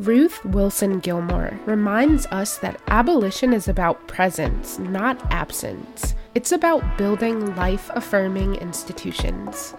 Ruth Wilson Gilmore reminds us that abolition is about presence, not absence. It's about building life affirming institutions.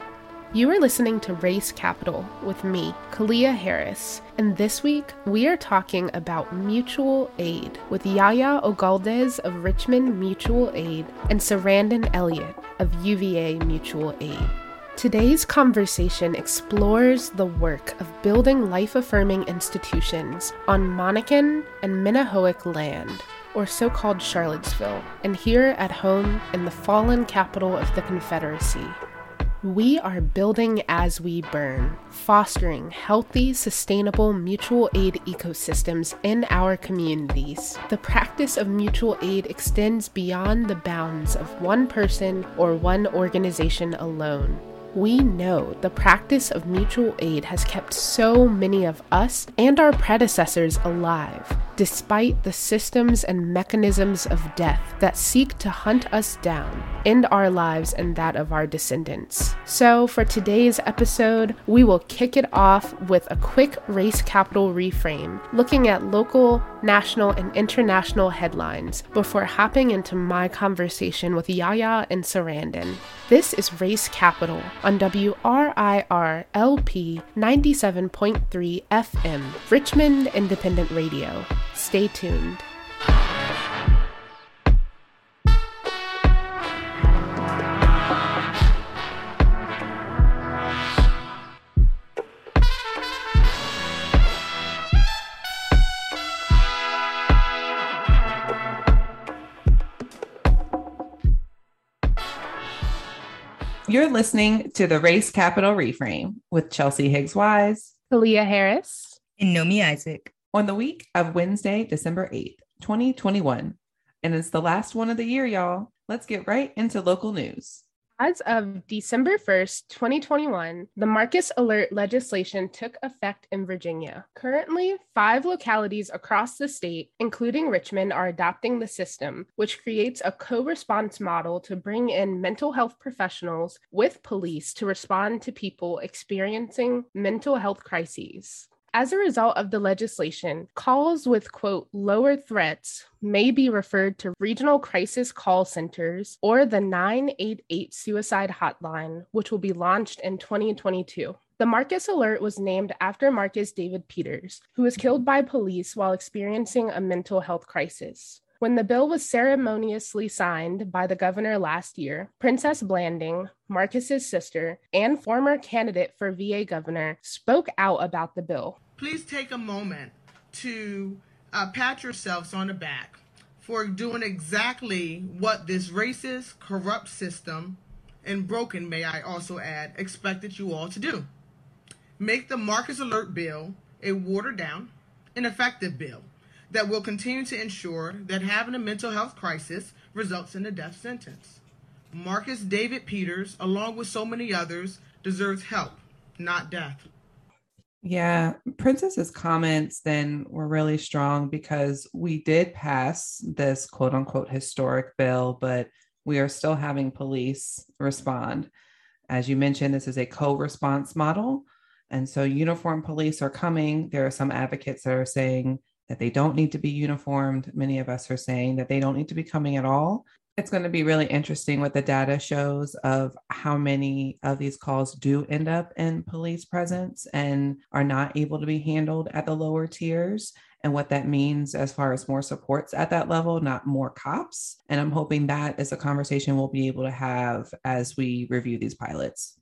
You are listening to Race Capital with me, Kalia Harris, and this week we are talking about mutual aid with Yaya Ogaldez of Richmond Mutual Aid and Sarandon Elliott of UVA Mutual Aid. Today's conversation explores the work of building life affirming institutions on Monacan and Manahoac land, or so called Charlottesville, and here at home in the fallen capital of the Confederacy. We are building as we burn, fostering healthy, sustainable mutual aid ecosystems in our communities. The practice of mutual aid extends beyond the bounds of one person or one organization alone. We know the practice of mutual aid has kept so many of us and our predecessors alive, despite the systems and mechanisms of death that seek to hunt us down, end our lives and that of our descendants. So, for today's episode, we will kick it off with a quick race capital reframe, looking at local, national, and international headlines before hopping into my conversation with Yaya and Sarandon. This is Race Capital on WRIR-LP 97.3 FM, Richmond Independent Radio. Stay tuned. You're listening to the Race Capital Reframe with Chelsea Higgs Wise, Kalia Harris, and Nomi Isaac on the week of Wednesday, December 8th, 2021. And it's the last one of the year, y'all. Let's get right into local news. As of December 1st, 2021, the Marcus Alert legislation took effect in Virginia. Currently, five localities across the state, including Richmond, are adopting the system, which creates a co response model to bring in mental health professionals with police to respond to people experiencing mental health crises. As a result of the legislation, calls with, quote, lower threats may be referred to regional crisis call centers or the 988 suicide hotline, which will be launched in 2022. The Marcus Alert was named after Marcus David Peters, who was killed by police while experiencing a mental health crisis. When the bill was ceremoniously signed by the governor last year, Princess Blanding, Marcus's sister, and former candidate for VA governor, spoke out about the bill. Please take a moment to uh, pat yourselves on the back for doing exactly what this racist, corrupt system, and broken, may I also add, expected you all to do. Make the Marcus Alert bill a watered down, ineffective bill that will continue to ensure that having a mental health crisis results in a death sentence. Marcus David Peters, along with so many others, deserves help, not death. Yeah, Princess's comments then were really strong because we did pass this quote unquote historic bill, but we are still having police respond. As you mentioned, this is a co response model. And so uniform police are coming. There are some advocates that are saying that they don't need to be uniformed. Many of us are saying that they don't need to be coming at all. It's going to be really interesting what the data shows of how many of these calls do end up in police presence and are not able to be handled at the lower tiers and what that means as far as more supports at that level, not more cops. And I'm hoping that is a conversation we'll be able to have as we review these pilots.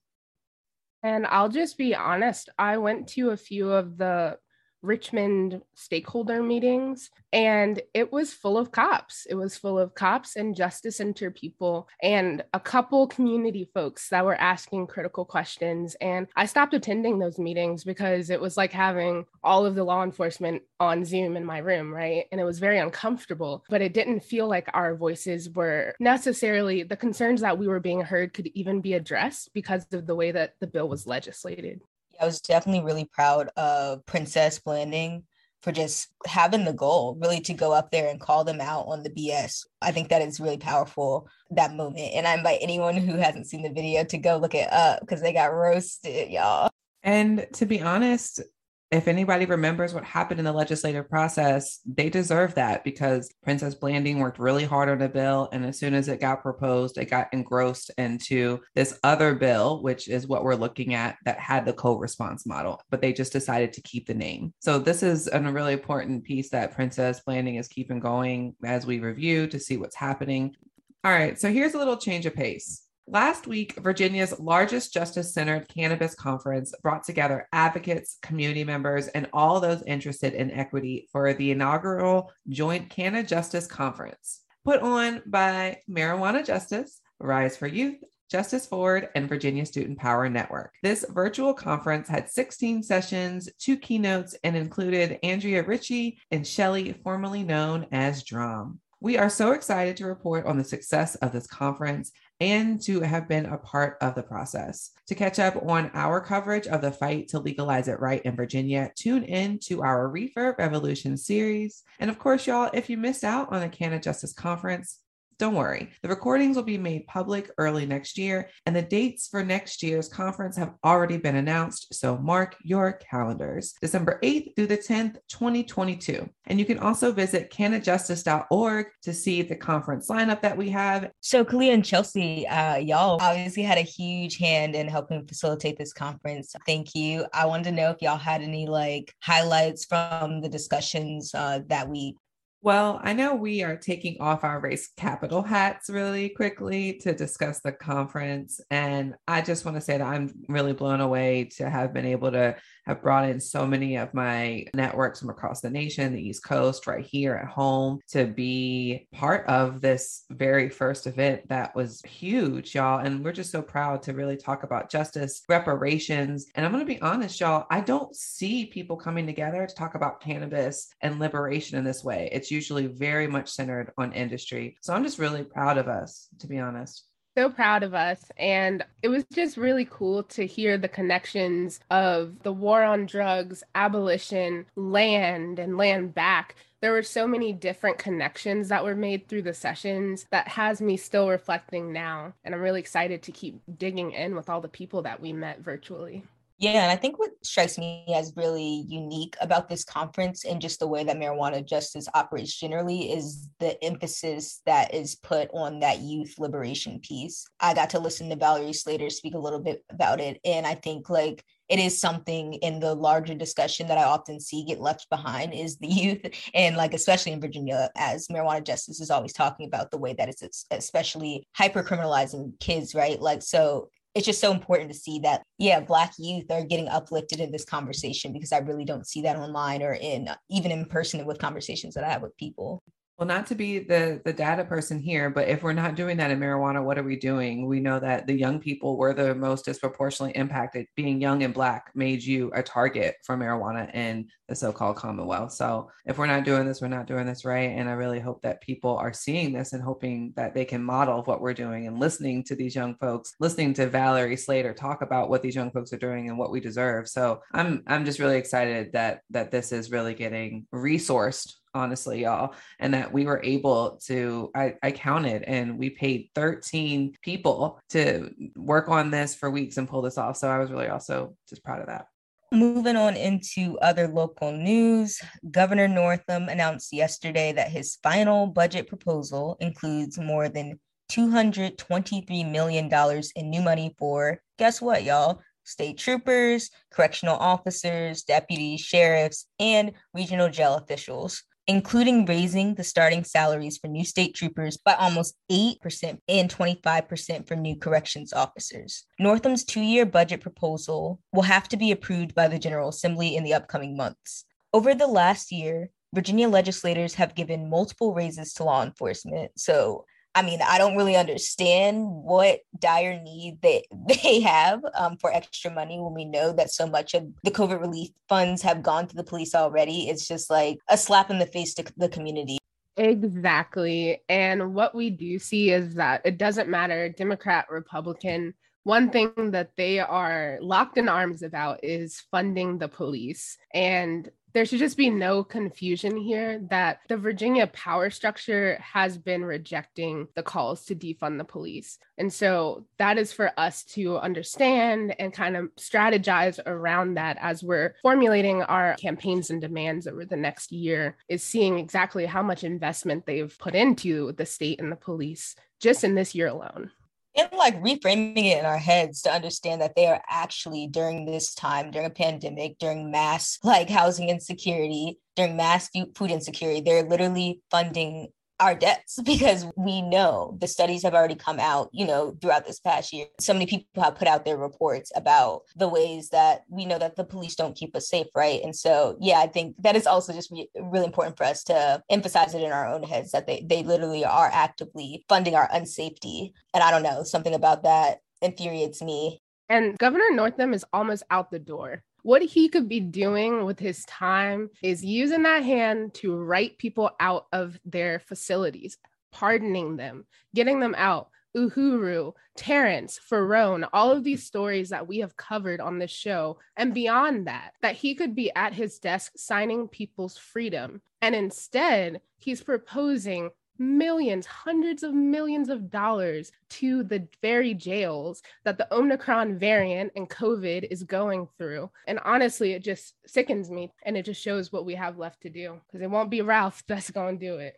And I'll just be honest, I went to a few of the Richmond stakeholder meetings, and it was full of cops. It was full of cops and Justice Center people and a couple community folks that were asking critical questions. And I stopped attending those meetings because it was like having all of the law enforcement on Zoom in my room, right? And it was very uncomfortable, but it didn't feel like our voices were necessarily the concerns that we were being heard could even be addressed because of the way that the bill was legislated. I was definitely really proud of Princess Blanding for just having the goal really to go up there and call them out on the BS. I think that is really powerful, that moment. And I invite anyone who hasn't seen the video to go look it up because they got roasted, y'all. And to be honest, if anybody remembers what happened in the legislative process, they deserve that because Princess Blanding worked really hard on a bill. And as soon as it got proposed, it got engrossed into this other bill, which is what we're looking at that had the co response model, but they just decided to keep the name. So this is a really important piece that Princess Blanding is keeping going as we review to see what's happening. All right, so here's a little change of pace. Last week, Virginia's largest justice centered cannabis conference brought together advocates, community members, and all those interested in equity for the inaugural Joint Canna Justice Conference, put on by Marijuana Justice, Rise for Youth, Justice Forward, and Virginia Student Power Network. This virtual conference had 16 sessions, two keynotes, and included Andrea Ritchie and Shelley, formerly known as DRAM. We are so excited to report on the success of this conference and to have been a part of the process. To catch up on our coverage of the fight to legalize it right in Virginia, tune in to our Reefer Revolution series. And of course, y'all, if you missed out on the Canna Justice Conference, don't worry, the recordings will be made public early next year, and the dates for next year's conference have already been announced. So mark your calendars December 8th through the 10th, 2022. And you can also visit cannajustice.org to see the conference lineup that we have. So, Kalia and Chelsea, uh, y'all obviously had a huge hand in helping facilitate this conference. Thank you. I wanted to know if y'all had any like highlights from the discussions uh, that we well, I know we are taking off our race capital hats really quickly to discuss the conference. And I just want to say that I'm really blown away to have been able to have brought in so many of my networks from across the nation, the East Coast, right here at home, to be part of this very first event that was huge, y'all. And we're just so proud to really talk about justice, reparations. And I'm going to be honest, y'all, I don't see people coming together to talk about cannabis and liberation in this way. It's usually very much centered on industry. So I'm just really proud of us, to be honest so proud of us. And it was just really cool to hear the connections of the war on drugs, abolition, land, and land back. There were so many different connections that were made through the sessions that has me still reflecting now. And I'm really excited to keep digging in with all the people that we met virtually. Yeah, and I think what strikes me as really unique about this conference and just the way that marijuana justice operates generally is the emphasis that is put on that youth liberation piece. I got to listen to Valerie Slater speak a little bit about it, and I think like it is something in the larger discussion that I often see get left behind is the youth. And like, especially in Virginia, as marijuana justice is always talking about the way that it's especially hyper criminalizing kids, right? Like, so it's just so important to see that yeah black youth are getting uplifted in this conversation because i really don't see that online or in even in person with conversations that i have with people well, not to be the the data person here, but if we're not doing that in marijuana, what are we doing? We know that the young people were the most disproportionately impacted. Being young and black made you a target for marijuana in the so-called Commonwealth. So if we're not doing this, we're not doing this right. And I really hope that people are seeing this and hoping that they can model what we're doing and listening to these young folks, listening to Valerie Slater talk about what these young folks are doing and what we deserve. So I'm I'm just really excited that that this is really getting resourced honestly y'all and that we were able to I, I counted and we paid 13 people to work on this for weeks and pull this off. So i was really also just proud of that. Moving on into other local news, Governor Northam announced yesterday that his final budget proposal includes more than $223 million in new money for, guess what, y'all? State troopers, correctional officers, deputies, sheriffs, and regional jail officials including raising the starting salaries for new state troopers by almost 8% and 25% for new corrections officers. Northam's two year budget proposal will have to be approved by the General Assembly in the upcoming months. Over the last year, Virginia legislators have given multiple raises to law enforcement. So I mean, I don't really understand what dire need they they have um, for extra money when we know that so much of the COVID relief funds have gone to the police already. It's just like a slap in the face to the community. Exactly. And what we do see is that it doesn't matter Democrat, Republican, one thing that they are locked in arms about is funding the police. And there should just be no confusion here that the Virginia power structure has been rejecting the calls to defund the police. And so that is for us to understand and kind of strategize around that as we're formulating our campaigns and demands over the next year, is seeing exactly how much investment they've put into the state and the police just in this year alone and like reframing it in our heads to understand that they are actually during this time during a pandemic during mass like housing insecurity during mass food insecurity they're literally funding our debts because we know the studies have already come out, you know, throughout this past year. So many people have put out their reports about the ways that we know that the police don't keep us safe, right? And so, yeah, I think that is also just really important for us to emphasize it in our own heads that they, they literally are actively funding our unsafety. And I don't know, something about that infuriates me. And Governor Northam is almost out the door. What he could be doing with his time is using that hand to write people out of their facilities, pardoning them, getting them out. Uhuru, Terrence, Ferrone, all of these stories that we have covered on this show, and beyond that, that he could be at his desk signing people's freedom. And instead, he's proposing millions, hundreds of millions of dollars to the very jails that the Omicron variant and COVID is going through. And honestly, it just sickens me and it just shows what we have left to do because it won't be Ralph that's going to do it.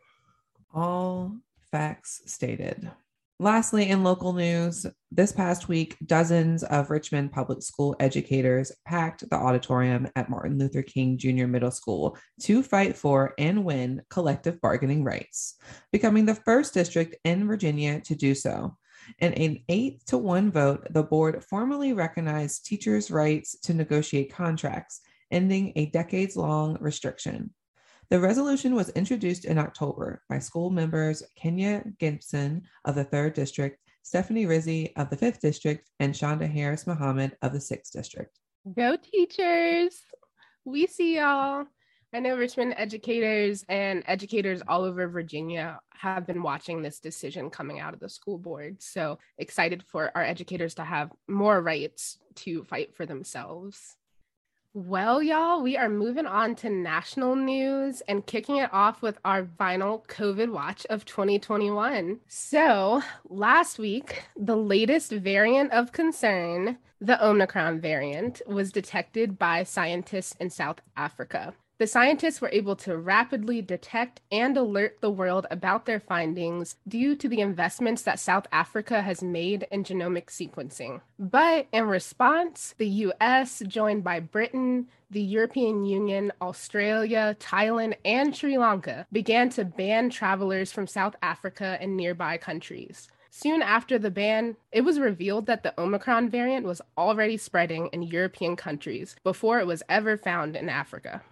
All facts stated. Lastly, in local news, this past week, dozens of Richmond public school educators packed the auditorium at Martin Luther King Jr. Middle School to fight for and win collective bargaining rights, becoming the first district in Virginia to do so. In an eight to one vote, the board formally recognized teachers' rights to negotiate contracts, ending a decades long restriction. The resolution was introduced in October by school members Kenya Gibson of the 3rd District, Stephanie Rizzi of the 5th District, and Shonda Harris Muhammad of the 6th District. Go teachers! We see y'all. I know Richmond educators and educators all over Virginia have been watching this decision coming out of the school board. So excited for our educators to have more rights to fight for themselves. Well, y'all, we are moving on to national news and kicking it off with our final COVID watch of 2021. So, last week, the latest variant of concern, the Omicron variant, was detected by scientists in South Africa. The scientists were able to rapidly detect and alert the world about their findings due to the investments that South Africa has made in genomic sequencing. But in response, the US, joined by Britain, the European Union, Australia, Thailand, and Sri Lanka, began to ban travelers from South Africa and nearby countries. Soon after the ban, it was revealed that the Omicron variant was already spreading in European countries before it was ever found in Africa.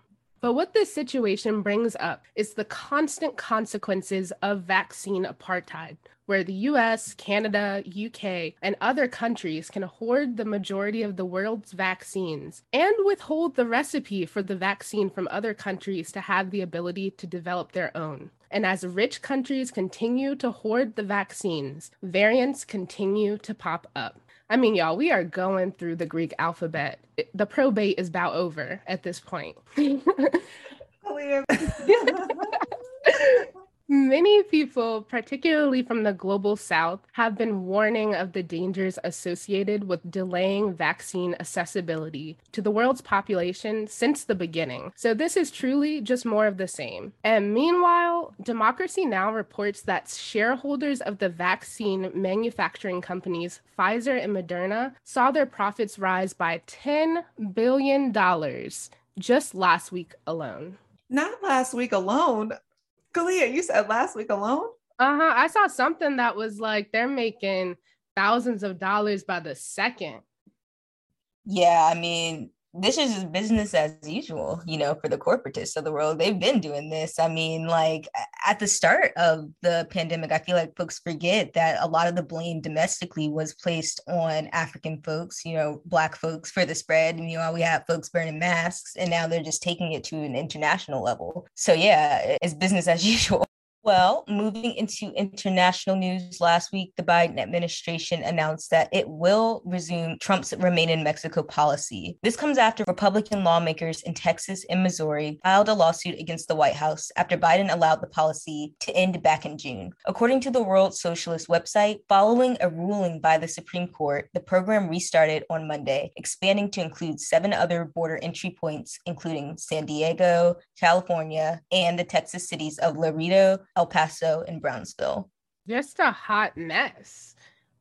But what this situation brings up is the constant consequences of vaccine apartheid, where the US, Canada, UK, and other countries can hoard the majority of the world's vaccines and withhold the recipe for the vaccine from other countries to have the ability to develop their own. And as rich countries continue to hoard the vaccines, variants continue to pop up. I mean, y'all, we are going through the Greek alphabet. The probate is about over at this point. Many people, particularly from the global south, have been warning of the dangers associated with delaying vaccine accessibility to the world's population since the beginning. So, this is truly just more of the same. And meanwhile, Democracy Now! reports that shareholders of the vaccine manufacturing companies Pfizer and Moderna saw their profits rise by $10 billion just last week alone. Not last week alone. Kalia, you said last week alone? Uh huh. I saw something that was like they're making thousands of dollars by the second. Yeah, I mean, this is just business as usual, you know, for the corporatists of the world. They've been doing this. I mean, like at the start of the pandemic, I feel like folks forget that a lot of the blame domestically was placed on African folks, you know, Black folks for the spread. And, you know, we have folks burning masks, and now they're just taking it to an international level. So, yeah, it's business as usual. Well, moving into international news, last week the Biden administration announced that it will resume Trump's Remain in Mexico policy. This comes after Republican lawmakers in Texas and Missouri filed a lawsuit against the White House after Biden allowed the policy to end back in June. According to the World Socialist website, following a ruling by the Supreme Court, the program restarted on Monday, expanding to include seven other border entry points, including San Diego, California, and the Texas cities of Laredo, El Paso, and Brownsville. Just a hot mess.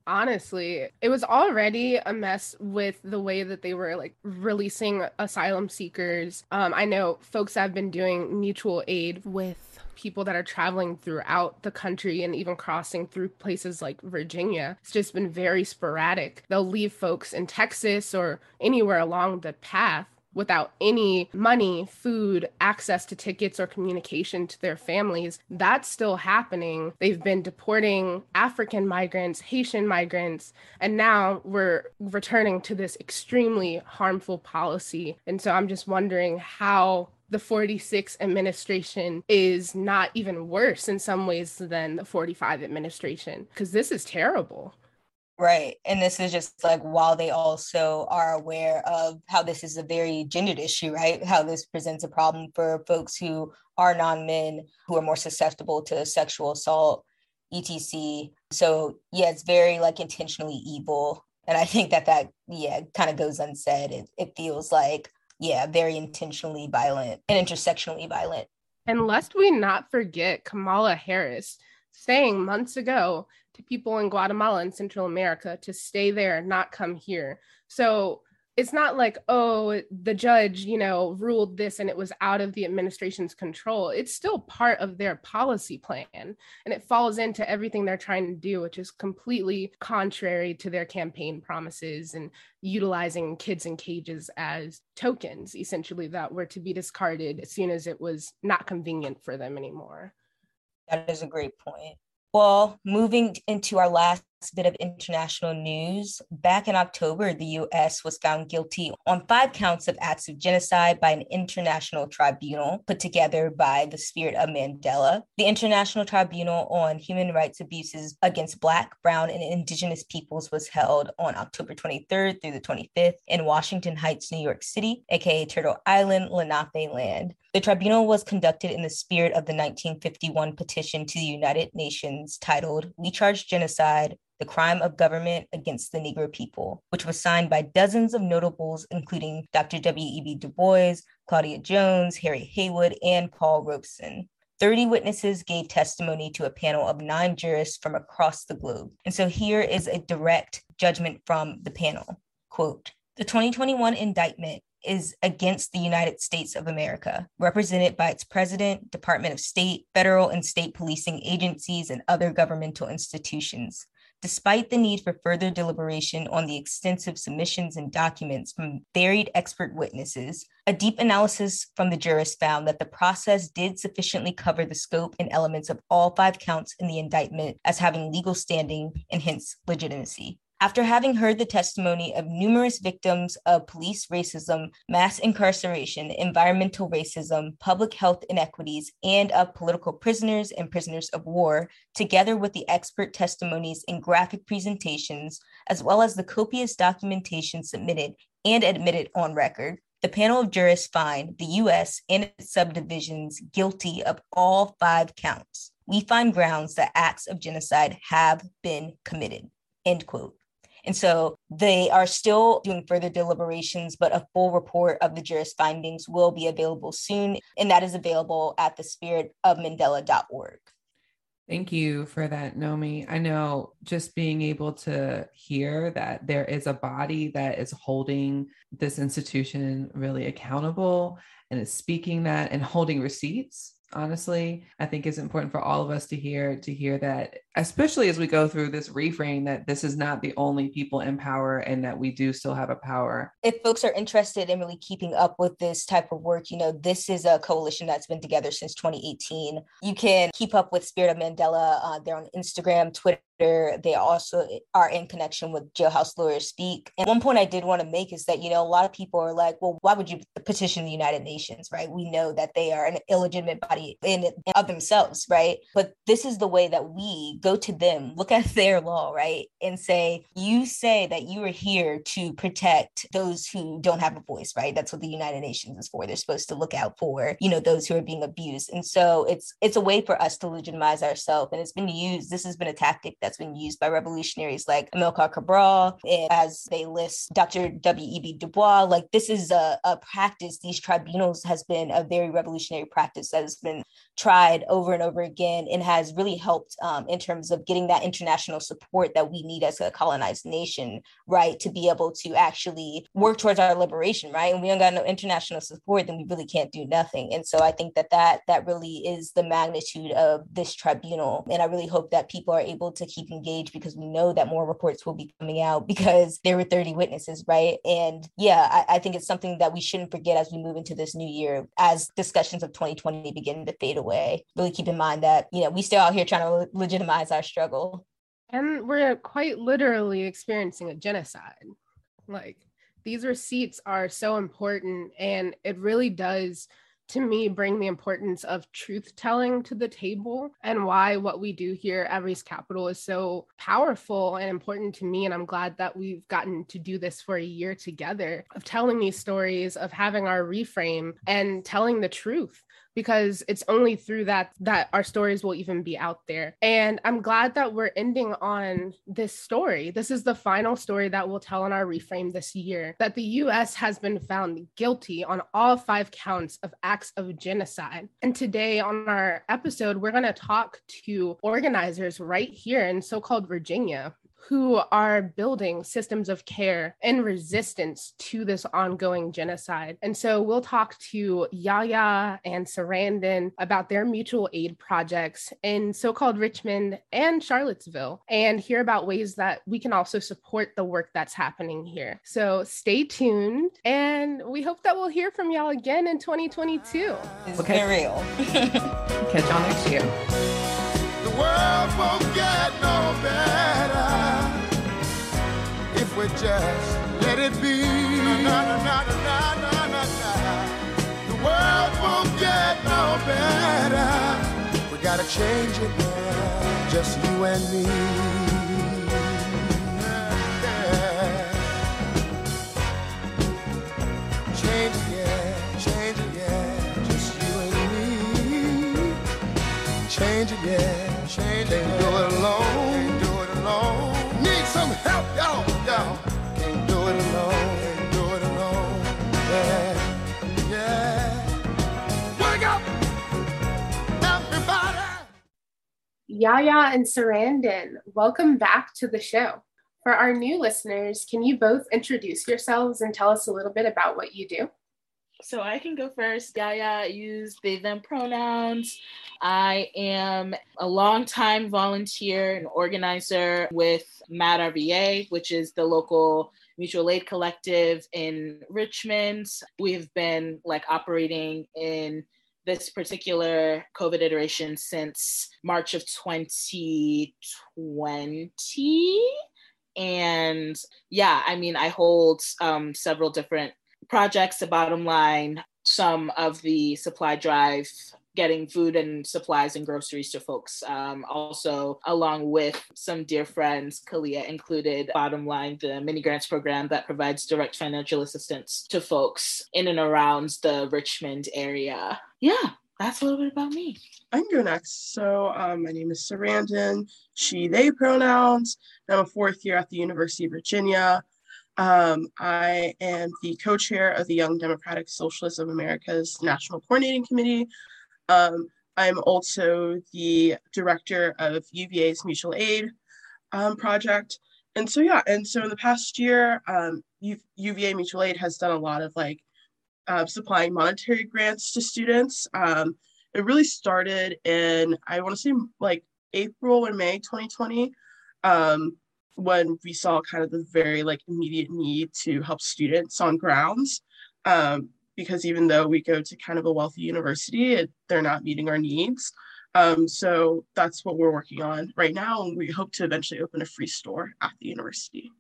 Honestly, it was already a mess with the way that they were like releasing asylum seekers. Um, I know folks have been doing mutual aid with people that are traveling throughout the country and even crossing through places like Virginia. It's just been very sporadic. They'll leave folks in Texas or anywhere along the path without any money, food, access to tickets, or communication to their families. That's still happening. They've been deporting African migrants, Haitian migrants, and now we're returning to this extremely harmful policy. And so I'm just wondering how the 46 administration is not even worse in some ways than the 45 administration because this is terrible. Right. And this is just like while they also are aware of how this is a very gendered issue, right? How this presents a problem for folks who are non men, who are more susceptible to sexual assault, etc. So, yeah, it's very like intentionally evil. And I think that that, yeah, kind of goes unsaid. It, it feels like, yeah, very intentionally violent and intersectionally violent. And lest we not forget Kamala Harris saying months ago to people in Guatemala and Central America to stay there, not come here. So it's not like, oh, the judge, you know, ruled this and it was out of the administration's control. It's still part of their policy plan. And it falls into everything they're trying to do, which is completely contrary to their campaign promises and utilizing kids in cages as tokens, essentially, that were to be discarded as soon as it was not convenient for them anymore. That is a great point. Well, moving into our last bit of international news. Back in October, the US was found guilty on five counts of acts of genocide by an international tribunal put together by the Spirit of Mandela. The International Tribunal on Human Rights Abuses against Black, Brown, and Indigenous peoples was held on October 23rd through the 25th in Washington Heights, New York City, aka Turtle Island, Lenape land. The tribunal was conducted in the spirit of the 1951 petition to the United Nations titled We Charge Genocide the Crime of Government Against the Negro People, which was signed by dozens of notables, including Dr. W.E.B. Du Bois, Claudia Jones, Harry Haywood, and Paul Robeson. 30 witnesses gave testimony to a panel of nine jurists from across the globe. And so here is a direct judgment from the panel. Quote, the 2021 indictment is against the United States of America, represented by its president, Department of State, federal and state policing agencies, and other governmental institutions. Despite the need for further deliberation on the extensive submissions and documents from varied expert witnesses, a deep analysis from the jurists found that the process did sufficiently cover the scope and elements of all five counts in the indictment as having legal standing and hence legitimacy. After having heard the testimony of numerous victims of police racism, mass incarceration, environmental racism, public health inequities, and of political prisoners and prisoners of war, together with the expert testimonies and graphic presentations, as well as the copious documentation submitted and admitted on record, the panel of jurists find the U.S. and its subdivisions guilty of all five counts. We find grounds that acts of genocide have been committed. End quote. And so they are still doing further deliberations, but a full report of the jurist findings will be available soon. And that is available at the spiritofmandela.org. Thank you for that, Nomi. I know just being able to hear that there is a body that is holding this institution really accountable and is speaking that and holding receipts honestly i think it's important for all of us to hear to hear that especially as we go through this reframe that this is not the only people in power and that we do still have a power. If folks are interested in really keeping up with this type of work you know this is a coalition that's been together since 2018 you can keep up with spirit of mandela uh, they're on instagram twitter They also are in connection with Jailhouse Lawyers Speak. And one point I did want to make is that, you know, a lot of people are like, well, why would you petition the United Nations, right? We know that they are an illegitimate body in of themselves, right? But this is the way that we go to them, look at their law, right? And say, you say that you are here to protect those who don't have a voice, right? That's what the United Nations is for. They're supposed to look out for, you know, those who are being abused. And so it's it's a way for us to legitimize ourselves. And it's been used, this has been a tactic that's been used by revolutionaries like Amilcar Cabral, as they list Dr. W.E.B. Du Bois. Like this is a, a practice, these tribunals has been a very revolutionary practice that has been tried over and over again and has really helped um, in terms of getting that international support that we need as a colonized nation, right? To be able to actually work towards our liberation, right? And we don't got no international support, then we really can't do nothing. And so I think that that, that really is the magnitude of this tribunal. And I really hope that people are able to keep engaged because we know that more reports will be coming out because there were 30 witnesses, right? And yeah, I, I think it's something that we shouldn't forget as we move into this new year, as discussions of 2020 begin to fade away. Really keep in mind that, you know, we still out here trying to legitimize our struggle. And we're quite literally experiencing a genocide. Like these receipts are so important and it really does to me bring the importance of truth telling to the table and why what we do here at Race Capital is so powerful and important to me. And I'm glad that we've gotten to do this for a year together of telling these stories, of having our reframe and telling the truth because it's only through that that our stories will even be out there. And I'm glad that we're ending on this story. This is the final story that we'll tell in our reframe this year that the US has been found guilty on all five counts of acts of genocide. And today on our episode, we're going to talk to organizers right here in so called Virginia who are building systems of care in resistance to this ongoing genocide. And so we'll talk to Yaya and Sarandon about their mutual aid projects in so called Richmond and Charlottesville and hear about ways that we can also support the work that's happening here. So stay tuned and we hope that we'll hear from y'all again in 2022. It's okay. real. Catch y'all next year. Just let it be. Na, na, na, the world won't get no better. We gotta change it now, just you and me. Change it, yeah, change it, yeah, just you and me. Change it, yeah, change it. Can't Yaya and Sarandon, welcome back to the show. For our new listeners, can you both introduce yourselves and tell us a little bit about what you do? So I can go first. Yaya use they them pronouns. I am a longtime volunteer and organizer with MAD RVA, which is the local mutual aid collective in Richmond. We've been like operating in this particular COVID iteration since March of 2020. And yeah, I mean, I hold um, several different projects. The bottom line, some of the supply drive getting food and supplies and groceries to folks. Um, also, along with some dear friends, Kalia included, bottom line, the mini grants program that provides direct financial assistance to folks in and around the Richmond area. Yeah, that's a little bit about me. I can go next. So, um, my name is Sarandon, she, they pronouns. I'm a fourth year at the University of Virginia. Um, I am the co chair of the Young Democratic Socialists of America's National Coordinating Committee, um, I'm also the director of UVA's mutual aid um, project. And so, yeah, and so in the past year, um, UVA mutual aid has done a lot of like uh, supplying monetary grants to students. Um, it really started in, I want to say like April or May 2020, um, when we saw kind of the very like immediate need to help students on grounds. Um, because even though we go to kind of a wealthy university, it, they're not meeting our needs. Um, so that's what we're working on right now. And we hope to eventually open a free store at the university.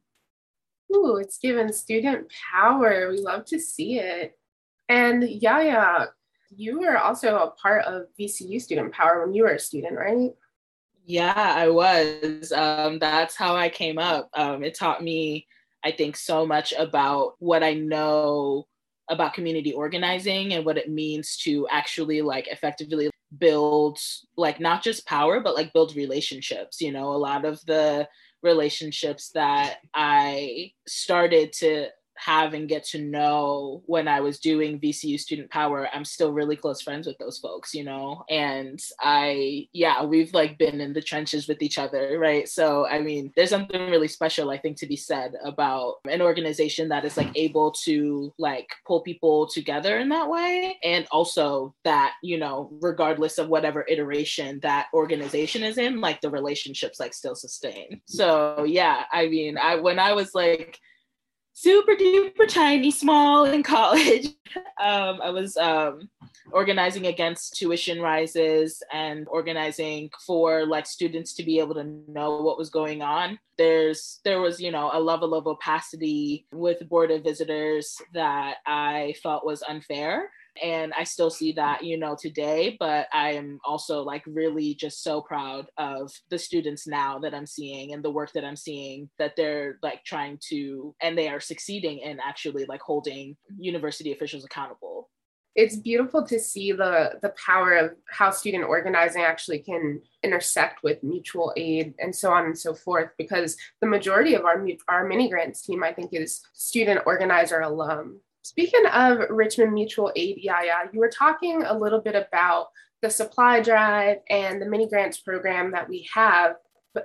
Ooh, it's given student power. We love to see it. And Yaya, you were also a part of VCU Student Power when you were a student, right? Yeah, I was. Um, that's how I came up. Um, it taught me, I think, so much about what I know about community organizing and what it means to actually like effectively build like not just power but like build relationships you know? A lot of the relationships that i started to have and get to know when I was doing VCU Student Power, I'm still really close friends with those folks, you know? And I, yeah, we've like been in the trenches with each other, right? So, I mean, there's something really special, I think, to be said about an organization that is like able to like pull people together in that way. And also that, you know, regardless of whatever iteration that organization is in, like the relationships like still sustain. So, yeah, I mean, I, when I was like, super duper tiny, small in college. um, I was um, organizing against tuition rises and organizing for like students to be able to know what was going on. There's there was you know a level of opacity with board of visitors that I felt was unfair and i still see that you know today but i am also like really just so proud of the students now that i'm seeing and the work that i'm seeing that they're like trying to and they are succeeding in actually like holding university officials accountable. It's beautiful to see the the power of how student organizing actually can intersect with mutual aid and so on and so forth because the majority of our our mini grants team i think is student organizer alum Speaking of Richmond Mutual Aid, Yaya, you were talking a little bit about the supply drive and the mini grants program that we have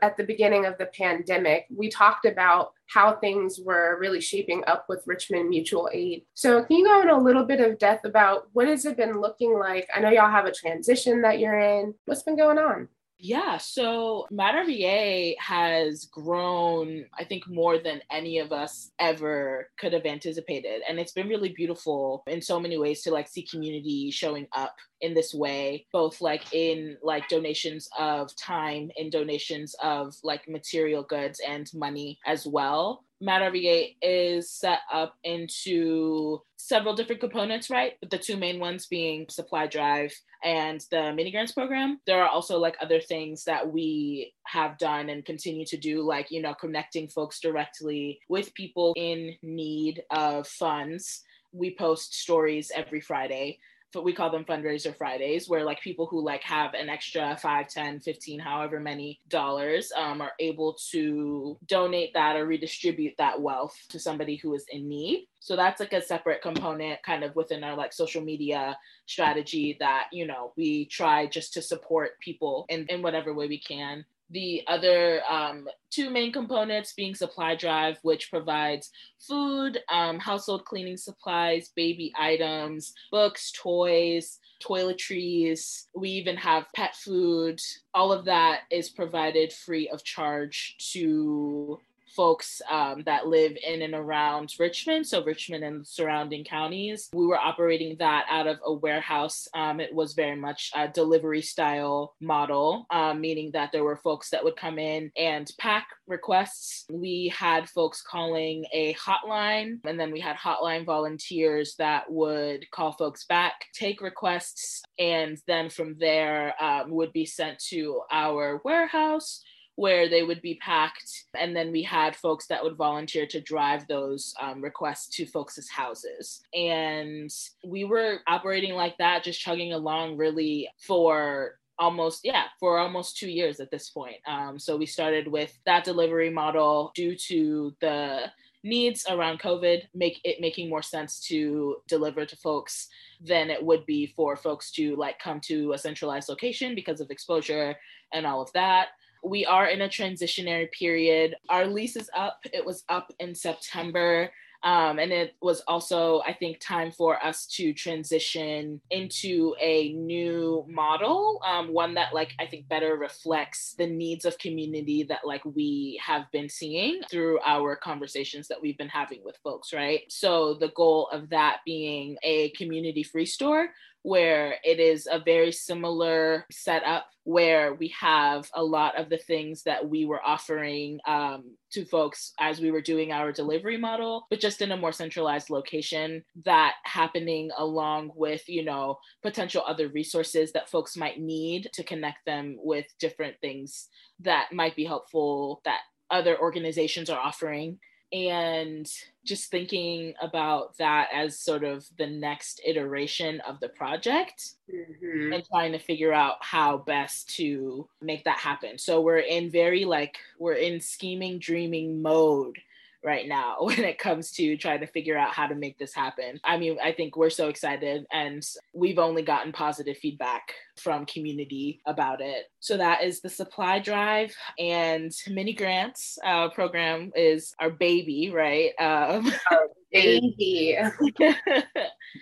at the beginning of the pandemic. We talked about how things were really shaping up with Richmond Mutual Aid. So, can you go into a little bit of depth about what has it been looking like? I know y'all have a transition that you're in. What's been going on? Yeah, so MAD RVA has grown, I think, more than any of us ever could have anticipated. And it's been really beautiful in so many ways to like see community showing up in this way, both like in like donations of time and donations of like material goods and money as well. MAD RVA is set up into several different components, right? But the two main ones being supply drive and the mini grants program. There are also like other things that we have done and continue to do, like, you know, connecting folks directly with people in need of funds. We post stories every Friday we call them fundraiser fridays where like people who like have an extra 5 10 15 however many dollars um, are able to donate that or redistribute that wealth to somebody who is in need. So that's like a separate component kind of within our like social media strategy that you know we try just to support people in, in whatever way we can the other um, two main components being supply drive which provides food um, household cleaning supplies baby items books toys toiletries. We even have pet food. All of that is provided free of charge to folks um, that live in and around Richmond, so Richmond and surrounding counties. We were operating that out of a warehouse. Um, it was very much a delivery style model, um, meaning that there were folks that would come in and pack requests. We had folks calling a hotline, and then we had hotline volunteers that would call folks back, take requests, and then from there um, would be sent to our warehouse where they would be packed. And then we had folks that would volunteer to drive those um, requests to folks' houses. And we were operating like that, just chugging along really for almost yeah for almost two years at this point um, so we started with that delivery model due to the needs around covid make it making more sense to deliver to folks than it would be for folks to like come to a centralized location because of exposure and all of that we are in a transitionary period. Our lease is up. It was up in September. Um, and it was also, I think, time for us to transition into a new model, um, one that, like, I think better reflects the needs of community that, like, we have been seeing through our conversations that we've been having with folks, right? So, the goal of that being a community free store where it is a very similar setup where we have a lot of the things that we were offering um, to folks as we were doing our delivery model, but just in a more centralized location. That happening along with, you know, potential other resources that folks might need to connect them with different things that might be helpful that other organizations are offering and just thinking about that as sort of the next iteration of the project mm-hmm. and trying to figure out how best to make that happen. So we're in very like we're in scheming dreaming mode right now when it comes to trying to figure out how to make this happen. I mean, I think we're so excited and we've only gotten positive feedback from community about it. So that is the supply drive and mini grants uh, program is our baby, right? Um, our baby.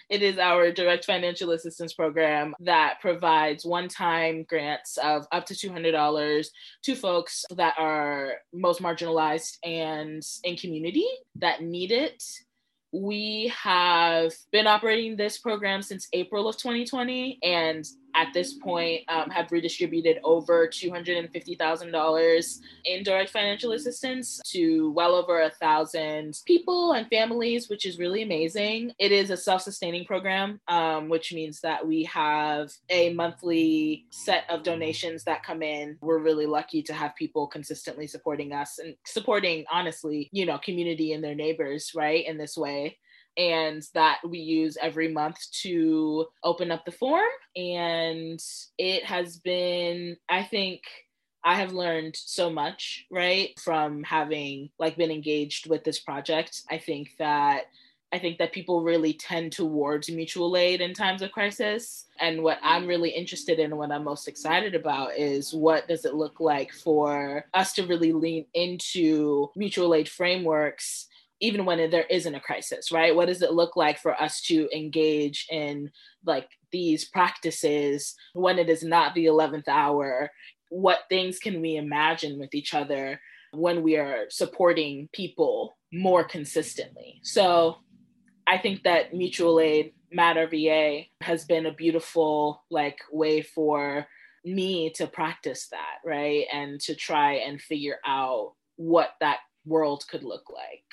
it is our direct financial assistance program that provides one-time grants of up to $200 to folks that are most marginalized and in community that need it we have been operating this program since April of 2020, and at this point um, have redistributed over $250,000 in direct financial assistance to well over a thousand people and families, which is really amazing. It is a self sustaining program, um, which means that we have a monthly set of donations that come in. We're really lucky to have people consistently supporting us and supporting, honestly, you know, community and their neighbors, right, in this way and that we use every month to open up the form. And it has been, I think, I have learned so much, right, from having like been engaged with this project. I think that I think that people really tend towards mutual aid in times of crisis. And what I'm really interested in, what I'm most excited about, is what does it look like for us to really lean into mutual aid frameworks even when there isn't a crisis, right? What does it look like for us to engage in like these practices when it is not the 11th hour? What things can we imagine with each other when we are supporting people more consistently? So I think that mutual aid, MAD RVA, has been a beautiful like way for me to practice that, right? And to try and figure out what that world could look like.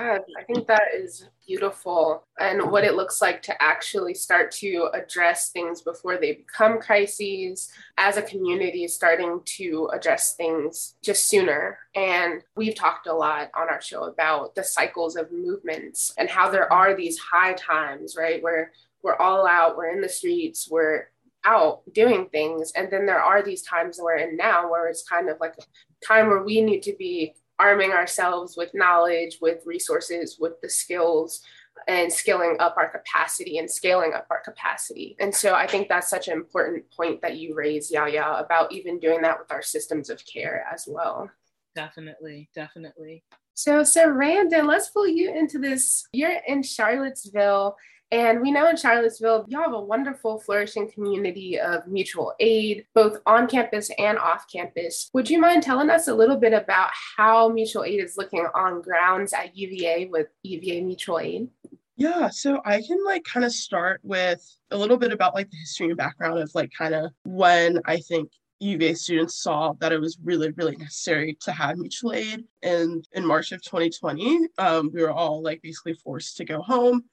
I think that is beautiful and what it looks like to actually start to address things before they become crises as a community starting to address things just sooner. And we've talked a lot on our show about the cycles of movements and how there are these high times right where we're all out we're in the streets we're out doing things. And then there are these times we're in now where it's kind of like a time where we need to be arming ourselves with knowledge, with resources, with the skills, and scaling up our capacity and scaling up our capacity. And so I think that's such an important point that you raise, Yaya, about even doing that with our systems of care as well. Definitely, definitely. So, Sarandon, let's pull you into this. You're in Charlottesville and we know in Charlottesville, y'all have a wonderful, flourishing community of mutual aid, both on campus and off campus. Would you mind telling us a little bit about how mutual aid is looking on grounds at UVA with UVA Mutual Aid? Yeah, so I can like kind of start with a little bit about like the history and background of like kind of when I think UVA students saw that it was really, really necessary to have mutual aid. And in March of 2020, um, we were all like basically forced to go home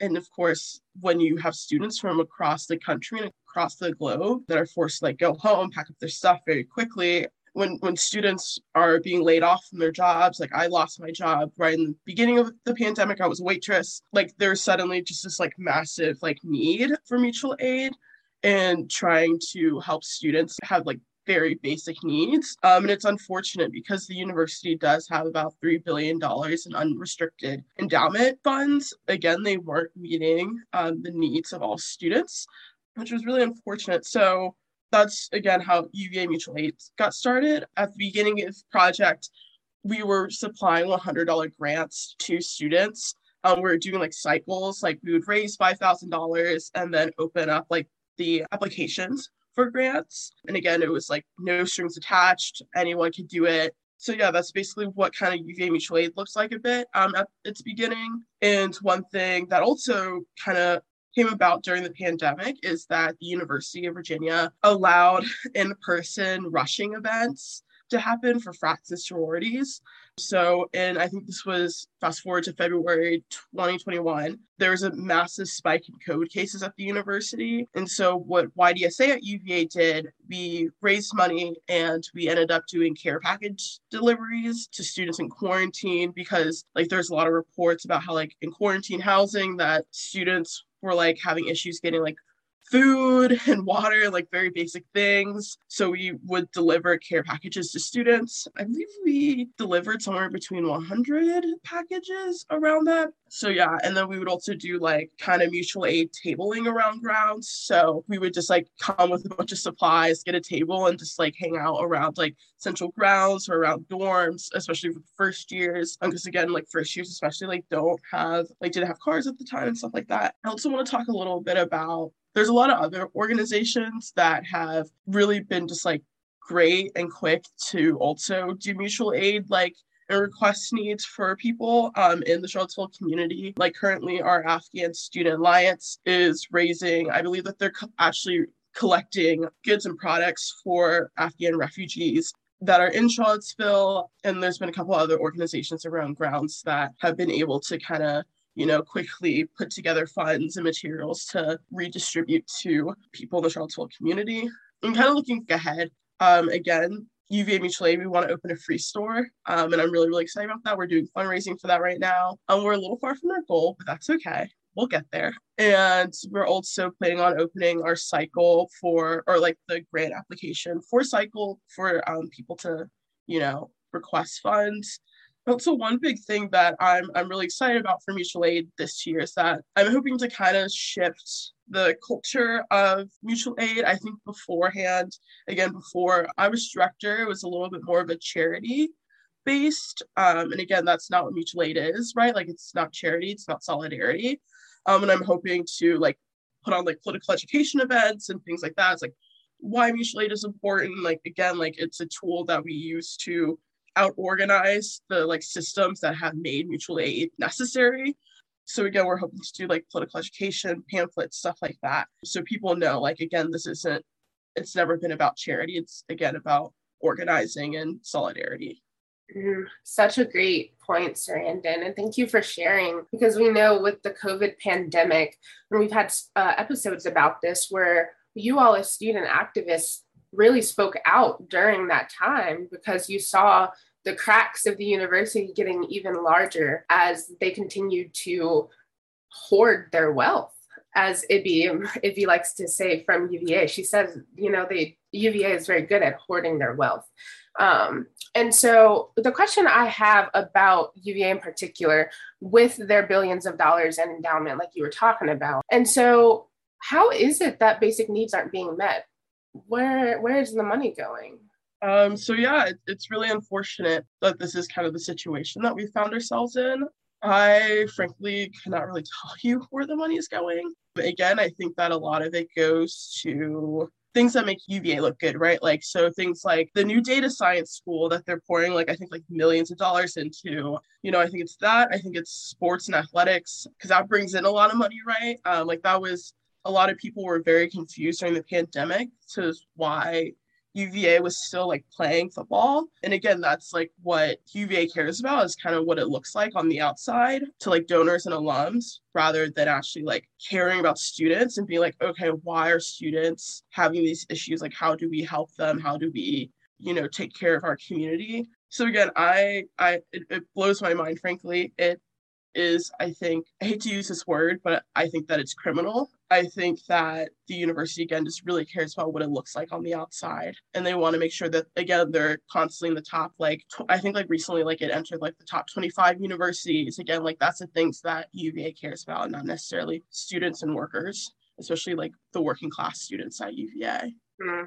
and of course when you have students from across the country and across the globe that are forced to like go home pack up their stuff very quickly when when students are being laid off from their jobs like i lost my job right in the beginning of the pandemic i was a waitress like there's suddenly just this like massive like need for mutual aid and trying to help students have like very basic needs. Um, and it's unfortunate because the university does have about $3 billion in unrestricted endowment funds. Again, they weren't meeting um, the needs of all students, which was really unfortunate. So that's again how UVA Mutual Aid got started. At the beginning of the project, we were supplying $100 grants to students. Um, we were doing like cycles, like we would raise $5,000 and then open up like the applications for grants. And again, it was like no strings attached, anyone could do it. So yeah, that's basically what kind of UVA mutual aid looks like a bit um, at its beginning. And one thing that also kind of came about during the pandemic is that the University of Virginia allowed in person rushing events to happen for frats and sororities. So, and I think this was fast forward to February 2021, there was a massive spike in COVID cases at the university. And so, what YDSA at UVA did, we raised money and we ended up doing care package deliveries to students in quarantine because, like, there's a lot of reports about how, like, in quarantine housing, that students were like having issues getting like food and water, like very basic things. So we would deliver care packages to students. I believe we delivered somewhere between 100 packages around that. So yeah, and then we would also do like kind of mutual aid tabling around grounds. So we would just like come with a bunch of supplies, get a table, and just like hang out around like central grounds or around dorms, especially for first years. Um, because again, like first years especially like don't have like didn't have cars at the time and stuff like that. I also want to talk a little bit about there's a lot of other organizations that have really been just like great and quick to also do mutual aid like request needs for people um, in the Charlottesville community. Like currently, our Afghan Student Alliance is raising, I believe that they're co- actually collecting goods and products for Afghan refugees that are in Charlottesville. And there's been a couple other organizations around grounds that have been able to kind of you know, quickly put together funds and materials to redistribute to people in the Charlottesville community. And kind of looking ahead, um, again, UVA Mutual Aid, we want to open a free store. Um, and I'm really, really excited about that. We're doing fundraising for that right now. Um, we're a little far from our goal, but that's okay. We'll get there. And we're also planning on opening our cycle for, or like the grant application for cycle for um, people to, you know, request funds. Also, one big thing that I'm I'm really excited about for mutual aid this year is that I'm hoping to kind of shift the culture of mutual aid. I think beforehand, again, before I was director, it was a little bit more of a charity based. Um, and again, that's not what mutual aid is, right? Like it's not charity, it's not solidarity. Um, and I'm hoping to like put on like political education events and things like that. It's like why mutual aid is important. Like again, like it's a tool that we use to out organize the like systems that have made mutual aid necessary. So again, we're hoping to do like political education, pamphlets, stuff like that. So people know, like again, this isn't it's never been about charity. It's again about organizing and solidarity. Mm, such a great point, Sarandon. And thank you for sharing because we know with the COVID pandemic, and we've had uh, episodes about this where you all as student activists really spoke out during that time because you saw the cracks of the university getting even larger as they continued to hoard their wealth. As Ibby, Ibby likes to say from UVA, she says, you know, the UVA is very good at hoarding their wealth. Um, and so the question I have about UVA in particular, with their billions of dollars and endowment, like you were talking about, and so how is it that basic needs aren't being met? where where is the money going? Um, so yeah, it, it's really unfortunate that this is kind of the situation that we found ourselves in. I frankly cannot really tell you where the money is going. But again, I think that a lot of it goes to things that make UVA look good, right? Like so things like the new data science school that they're pouring like I think like millions of dollars into. You know, I think it's that. I think it's sports and athletics because that brings in a lot of money, right? Um, like that was a lot of people were very confused during the pandemic to why UVA was still like playing football. And again, that's like what UVA cares about is kind of what it looks like on the outside to like donors and alums rather than actually like caring about students and being like, okay, why are students having these issues? Like, how do we help them? How do we, you know, take care of our community? So again, I, I, it, it blows my mind, frankly. It is, I think, I hate to use this word, but I think that it's criminal. I think that the university, again, just really cares about what it looks like on the outside. And they want to make sure that, again, they're constantly in the top, like, tw- I think, like, recently, like, it entered, like, the top 25 universities. Again, like, that's the things that UVA cares about, not necessarily students and workers, especially, like, the working class students at UVA. Mm,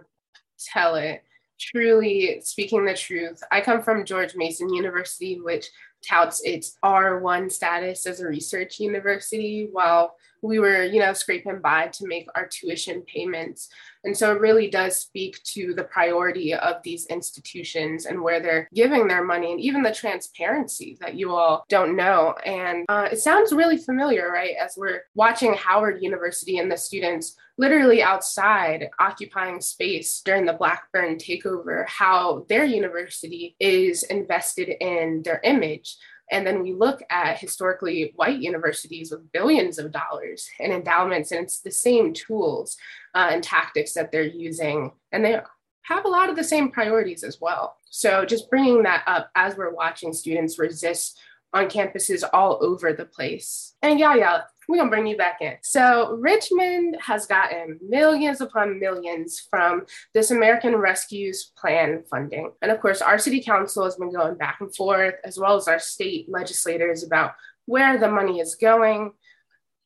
tell it truly speaking the truth. I come from George Mason University, which touts its R1 status as a research university while we were, you know, scraping by to make our tuition payments. And so it really does speak to the priority of these institutions and where they're giving their money and even the transparency that you all don't know. And uh, it sounds really familiar, right? As we're watching Howard University and the students literally outside occupying space during the Blackburn takeover, how their university is invested in their image. And then we look at historically white universities with billions of dollars in endowments, and it's the same tools uh, and tactics that they're using. And they have a lot of the same priorities as well. So just bringing that up as we're watching students resist on campuses all over the place. And yeah, yeah, we're gonna bring you back in. So Richmond has gotten millions upon millions from this American Rescues Plan funding. And of course, our city council has been going back and forth, as well as our state legislators about where the money is going.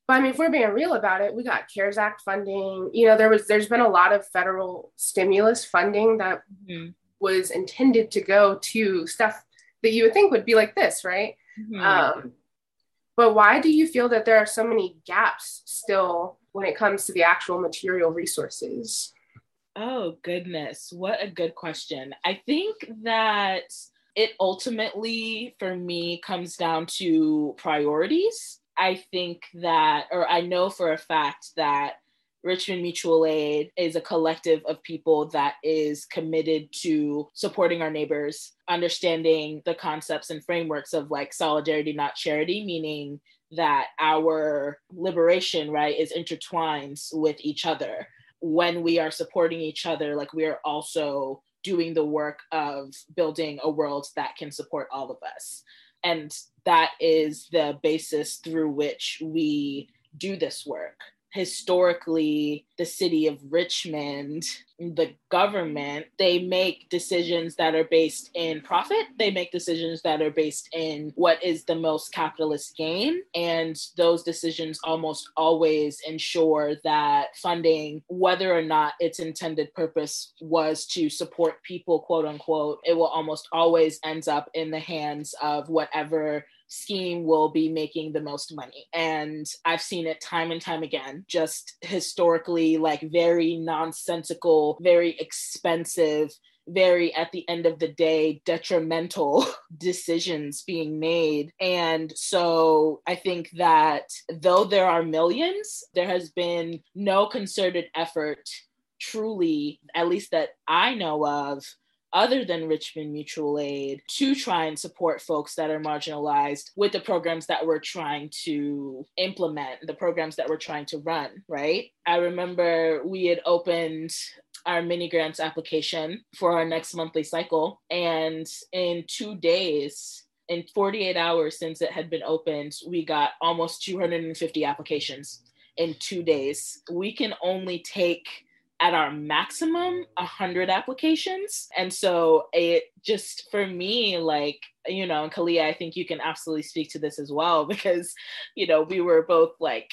But I mean, if we're being real about it, we got CARES Act funding. You know, there was there's been a lot of federal stimulus funding that mm-hmm. was intended to go to stuff that you would think would be like this, right? Mm-hmm. Um, but why do you feel that there are so many gaps still when it comes to the actual material resources? Oh, goodness. What a good question. I think that it ultimately, for me, comes down to priorities. I think that, or I know for a fact that Richmond Mutual Aid is a collective of people that is committed to supporting our neighbors, understanding the concepts and frameworks of like solidarity, not charity, meaning that our liberation, right, is intertwined with each other. When we are supporting each other, like we are also doing the work of building a world that can support all of us. And that is the basis through which we do this work historically the city of Richmond, the government, they make decisions that are based in profit. They make decisions that are based in what is the most capitalist gain. And those decisions almost always ensure that funding, whether or not its intended purpose was to support people, quote unquote, it will almost always ends up in the hands of whatever scheme will be making the most money. And I've seen it time and time again, just historically, like very nonsensical, very expensive very at the end of the day detrimental decisions being made and so i think that though there are millions there has been no concerted effort truly at least that i know of other than Richmond Mutual Aid to try and support folks that are marginalized with the programs that we're trying to implement, the programs that we're trying to run, right? I remember we had opened our mini grants application for our next monthly cycle. And in two days, in 48 hours since it had been opened, we got almost 250 applications in two days. We can only take at our maximum 100 applications. And so it just for me like you know and kalia i think you can absolutely speak to this as well because you know we were both like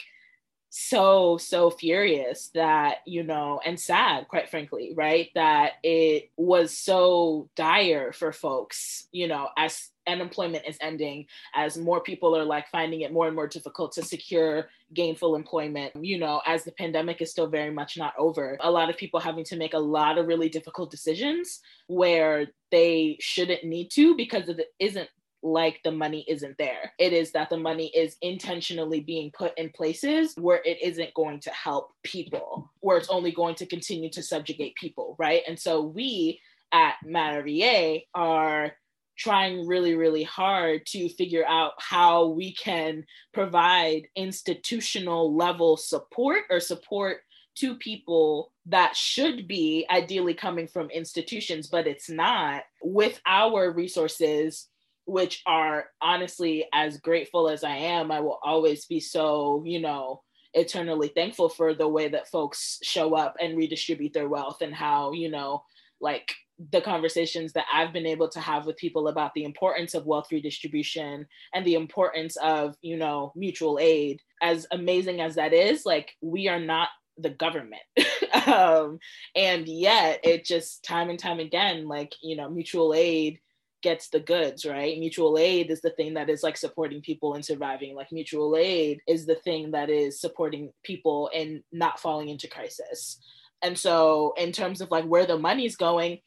so so furious that you know and sad quite frankly right that it was so dire for folks you know as unemployment is ending as more people are like finding it more and more difficult to secure gainful employment you know as the pandemic is still very much not over a lot of people having to make a lot of really difficult decisions where they shouldn't need to because it isn't like the money isn't there. It is that the money is intentionally being put in places where it isn't going to help people, where it's only going to continue to subjugate people, right? And so we at MAD RVA are trying really, really hard to figure out how we can provide institutional level support or support to people that should be ideally coming from institutions, but it's not with our resources, which are honestly as grateful as I am. I will always be so, you know, eternally thankful for the way that folks show up and redistribute their wealth and how, you know, like the conversations that I've been able to have with people about the importance of wealth redistribution and the importance of, you know, mutual aid, as amazing as that is, like we are not the government. um, and yet it just time and time again, like, you know, mutual aid gets the goods, right? Mutual aid is the thing that is like supporting people and surviving. Like mutual aid is the thing that is supporting people and not falling into crisis. And so, in terms of like where the money's going,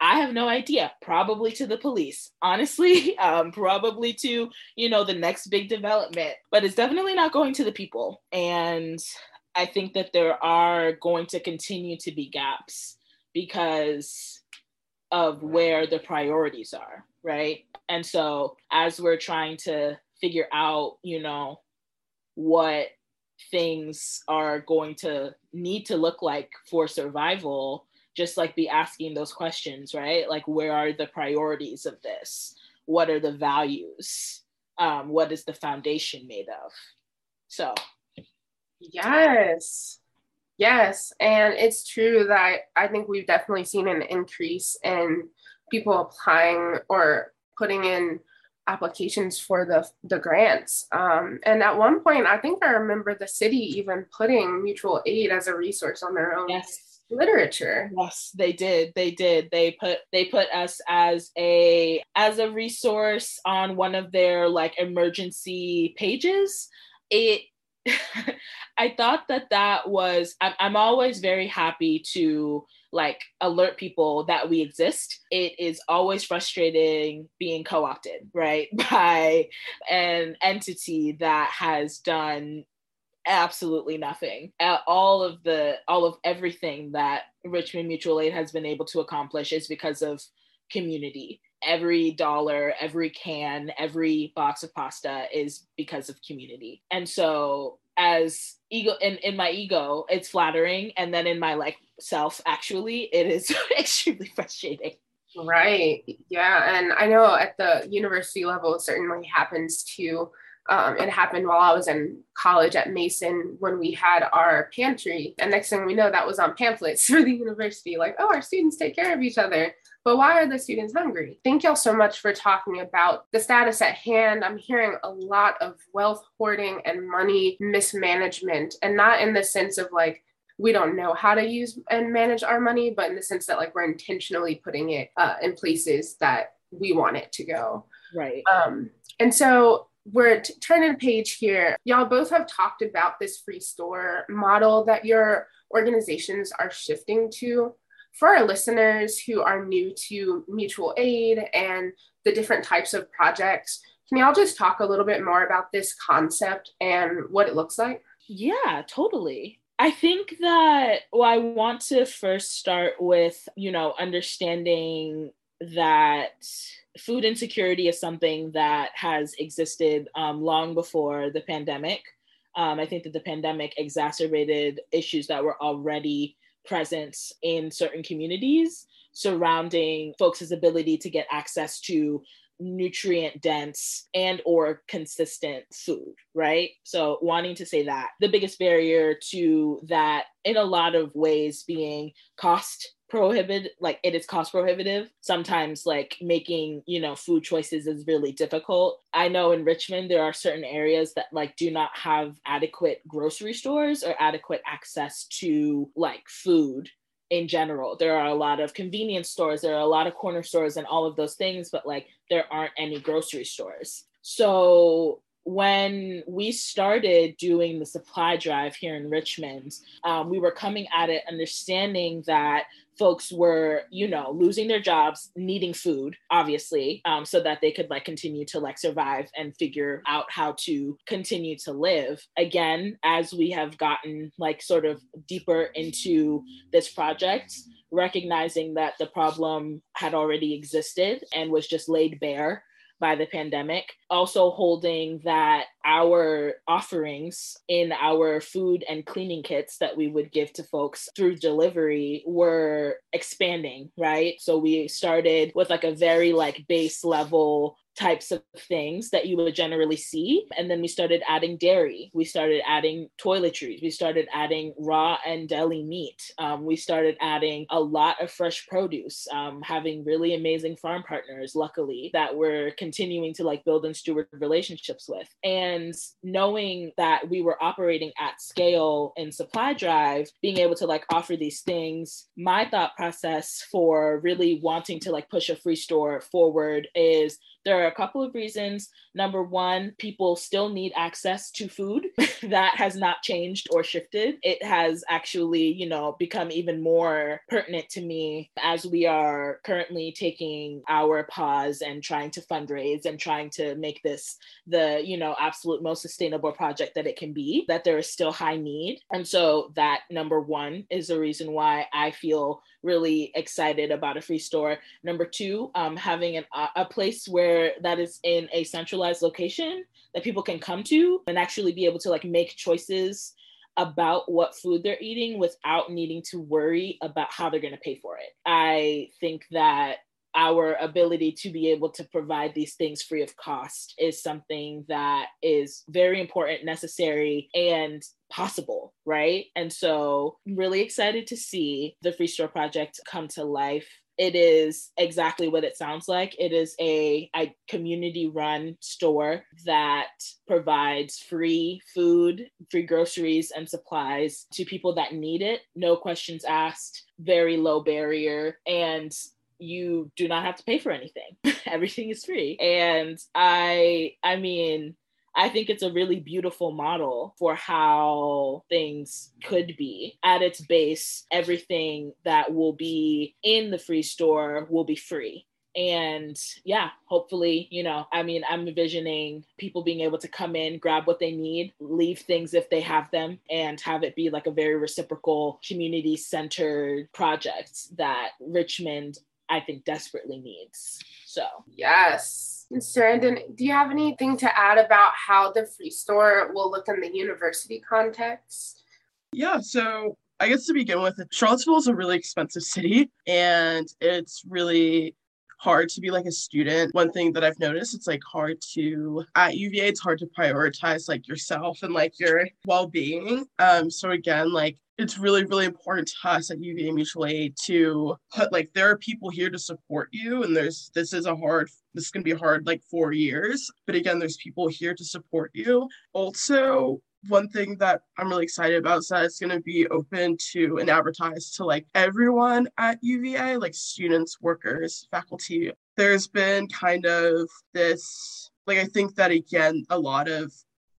I have no idea. Probably to the police, honestly. Um, probably to you know the next big development, but it's definitely not going to the people. And I think that there are going to continue to be gaps because of where the priorities are, right? And so as we're trying to figure out, you know, what things are going to need to look like for survival, just like be asking those questions, right? Like, where are the priorities of this? What are the values? Um, what is the foundation made of? So, yes. Yes, and it's true that I think we've definitely seen an increase in people applying or putting in applications for the the grants. Um, and at one point, I think I remember the city even putting mutual aid as a resource on their own. Yes. literature yes they did they did they put they put us as a as a resource on one of their like emergency pages it I thought that that was, I'm, I'm always very happy to like alert people that we exist. It is always frustrating being co opted, right, by an entity that has done absolutely nothing all of the all of everything that richmond mutual aid has been able to accomplish is because of community every dollar, every can, every box of pasta is because of community. And so as ego in, in my ego, it's flattering. And then in my like self, actually, it is extremely frustrating. Right. Yeah. And I know at the university level, it certainly happens too. Um, it happened while I was in college at Mason when we had our pantry. And next thing we know, that was on pamphlets for the university like, oh, our students take care of each other. But why are the students hungry? Thank y'all so much for talking about the status at hand. I'm hearing a lot of wealth hoarding and money mismanagement, and not in the sense of like, we don't know how to use and manage our money, but in the sense that like we're intentionally putting it uh, in places that we want it to go. Right. Um, and so we're t- turning a page here. Y'all both have talked about this free store model that your organizations are shifting to for our listeners who are new to mutual aid and the different types of projects, can y'all just talk a little bit more about this concept and what it looks like? Yeah, totally. I think that, well, I want to first start with, you know, understanding that food insecurity is something that has existed um, long before the pandemic. Um, I think that the pandemic exacerbated issues that were already present in certain communities surrounding folks' ability to get access to nutrient dense and or consistent food right so wanting to say that the biggest barrier to that in a lot of ways being cost prohibited like it is cost prohibitive. Sometimes like making you know food choices is really difficult. I know in richmond there are certain areas that like do not have adequate grocery stores or adequate access to like food in general. There are a lot of convenience stores there are a lot of corner stores and all of those things but like there aren't any grocery stores. So when we started doing the supply drive here in Richmond, um, we were coming at it understanding that folks were you know losing their jobs needing food obviously um, so that they could like continue to like survive and figure out how to continue to live. Again as we have gotten like sort of deeper into this project recognizing that the problem had already existed and was just laid bare by the pandemic. Also, holding that our offerings in our food and cleaning kits that we would give to folks through delivery were expanding, right? So we started with like a very like base level types of things that you would generally see. And then we started adding dairy, we started adding toiletries, we started adding raw and deli meat, um, we started adding a lot of fresh produce, um, having really amazing farm partners, luckily, that we're continuing to like build and steward relationships with. And knowing that we were operating at scale in supply drive, being able to like offer these things, my thought process for really wanting to like push a free store forward is there are a couple of reasons. Number one, people still need access to food. that has not changed or shifted. It has actually, you know, become even more pertinent to me as we are currently taking our pause and trying to fundraise and trying to make this the, you know, absolute most sustainable project that it can be, that there is still high need. And so that number one is the reason why I feel really excited about a free store. Number two, um, having an, a place where that is in a centralized location that people can come to and actually be able to like make choices about what food they're eating without needing to worry about how they're going to pay for it. I think that our ability to be able to provide these things free of cost is something that is very important, necessary, and possible, right? And so really excited to see the Free Store Project come to life. It is exactly what it sounds like. It is a, a community run store that provides free food, free groceries, and supplies to people that need it. No questions asked, very low barrier. And you do not have to pay for anything. Everything is free. And I I mean, I think it's a really beautiful model for how things could be. At its base, everything that will be in the free store will be free. And yeah, hopefully, you know, I mean, I'm envisioning people being able to come in, grab what they need, leave things if they have them, and have it be like a very reciprocal, community centered project that Richmond I think desperately needs. So, yes. Sarandon, do you have anything to add about how the free store will look in the university context? Yeah, so I guess to begin with, Charlottesville is a really expensive city and it's really hard to be like a student. One thing that I've noticed, it's like hard to at UVA, it's hard to prioritize like yourself and like your well-being. Um, so again, like it's really, really important to us at UVA Mutual Aid to put like there are people here to support you, and there's this is a hard this is gonna be hard like four years, but again, there's people here to support you. Also, one thing that I'm really excited about is that it's going to be open to and advertised to like everyone at UVA, like students, workers, faculty. There's been kind of this, like, I think that again, a lot of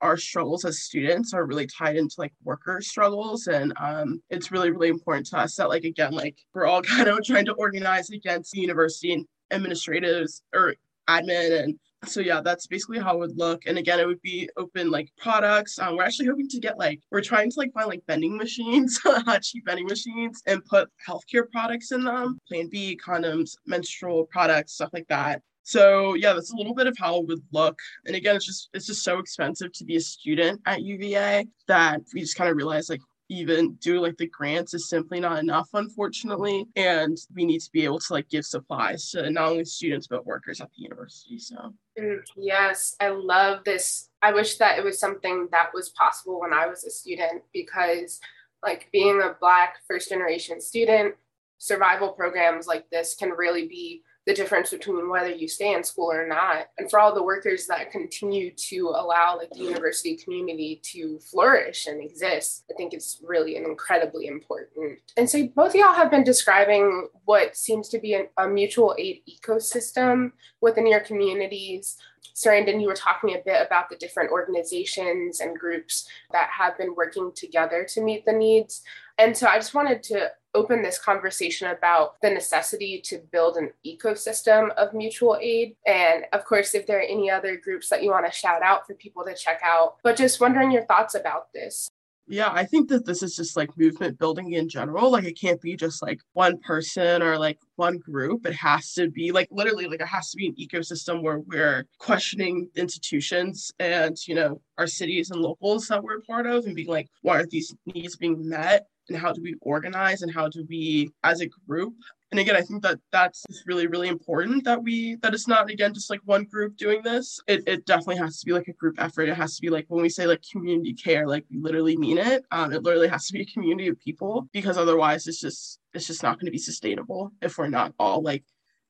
our struggles as students are really tied into like worker struggles and um, it's really really important to us that like again like we're all kind of trying to organize against the university and administrators or admin and so yeah that's basically how it would look and again it would be open like products. Um, we're actually hoping to get like we're trying to like find like vending machines cheap vending machines and put healthcare products in them plan b condoms menstrual products stuff like that so yeah, that's a little bit of how it would look. And again, it's just it's just so expensive to be a student at UVA that we just kind of realized like even do like the grants is simply not enough unfortunately. And we need to be able to like give supplies to not only students but workers at the university so. Mm, yes i love this. I wish that it was something that was possible when i was a student because like being a black first generation student survival programs like this can really be the difference between whether you stay in school or not. And for all the workers that continue to allow like the university community to flourish and exist i think it's really an incredibly important. And so both y'all have been describing what seems to be an, a mutual aid ecosystem within your communities. Sarandon, you were talking a bit about the different organizations and groups that have been working together to meet the needs. And so I just wanted to open this conversation about the necessity to build an ecosystem of mutual aid. And of course, if there are any other groups that you want to shout out for people to check out, but just wondering your thoughts about this. Yeah, I think that this is just like movement building in general. Like it can't be just like one person or like one group. It has to be like literally like it has to be an ecosystem where we're questioning institutions and, you know, our cities and locals that we're part of and being like, why are these needs being met? And how do we organize and how do we as a group and again i think that that's really really important that we that it's not again just like one group doing this. It, it definitely has to be like a group effort. It has to be like when we say like community care like we literally mean it. Um, it literally has to be a community of people because otherwise it's just it's just not going to be sustainable if we're not all like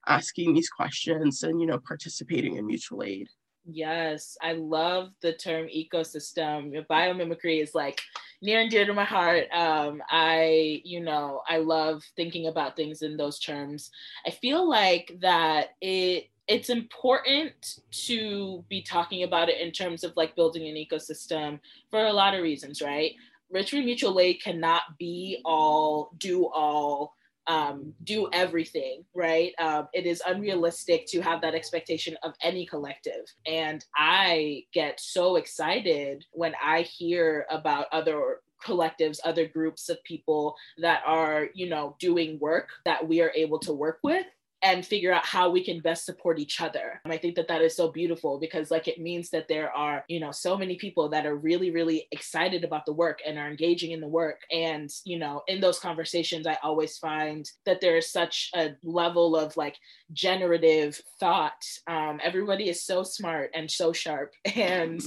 asking these questions and you know participating in mutual aid Yes, I love the term ecosystem. Biomimicry is like near and dear to my heart. Um, I, you know, I love thinking about things in those terms. I feel like that it it's important to be talking about it in terms of like building an ecosystem for a lot of reasons, right? Richmond Mutual Aid cannot be all, do all, um, do everything, right? Um, it is unrealistic to have that expectation of any collective. And I get so excited when I hear about other collectives, other groups of people that are, you know, doing work that we are able to work with and figure out how we can best support each other. I think that that is so beautiful because like it means that there are, you know, so many people that are really really excited about the work and are engaging in the work and, you know, in those conversations I always find that there is such a level of like generative thought. Um, everybody is so smart and so sharp and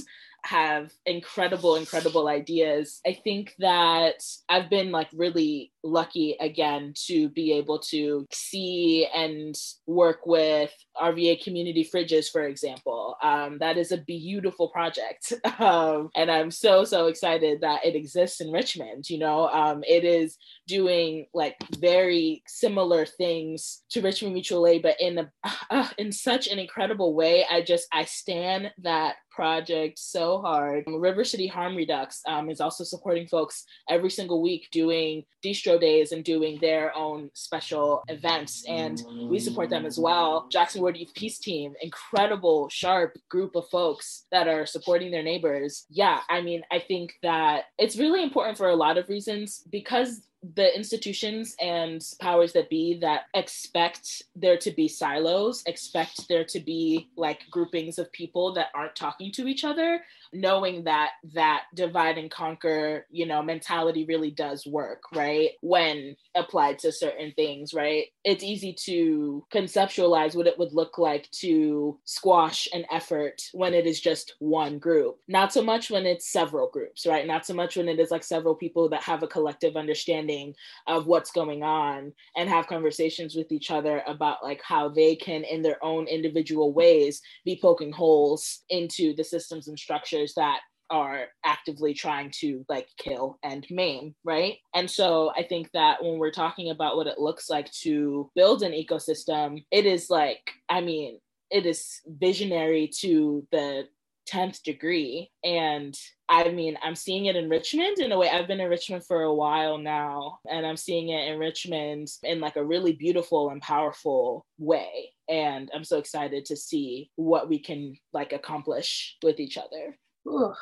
have incredible, incredible ideas. I think that I've been like really lucky again to be able to see and work with RVA community fridges, for example. Um, that is a beautiful project. Um, and I'm so, so excited that it exists in Richmond. You know, um, it is doing like very similar things to Richmond Mutual Aid, but in a, uh, in such an incredible way. I just, I stand that project so hard. River City Harm Redux um, is also supporting folks every single week doing distro days and doing their own special events. And we support them as well. Jackson Ward Youth Peace Team, incredible, sharp group of folks that are supporting their neighbors. Yeah, I mean, I think that it's really important for a lot of reasons because the institutions and powers that be that expect there to be silos, expect there to be like groupings of people that aren't talking to each other, knowing that that divide and conquer, you know, mentality really does work, right? When applied to certain things, right? It's easy to conceptualize what it would look like to squash an effort when it is just one group. Not so much when it's several groups, right? Not so much when it is like several people that have a collective understanding of what's going on and have conversations with each other about like how they can in their own individual ways be poking holes into the systems and structures that are actively trying to like kill and maim, right? And so I think that when we're talking about what it looks like to build an ecosystem, it is like, I mean, it is visionary to the 10th degree. And I mean, I'm seeing it in Richmond in a way. I've been in Richmond for a while now, and I'm seeing it in Richmond in like a really beautiful and powerful way. And I'm so excited to see what we can like accomplish with each other. Ooh,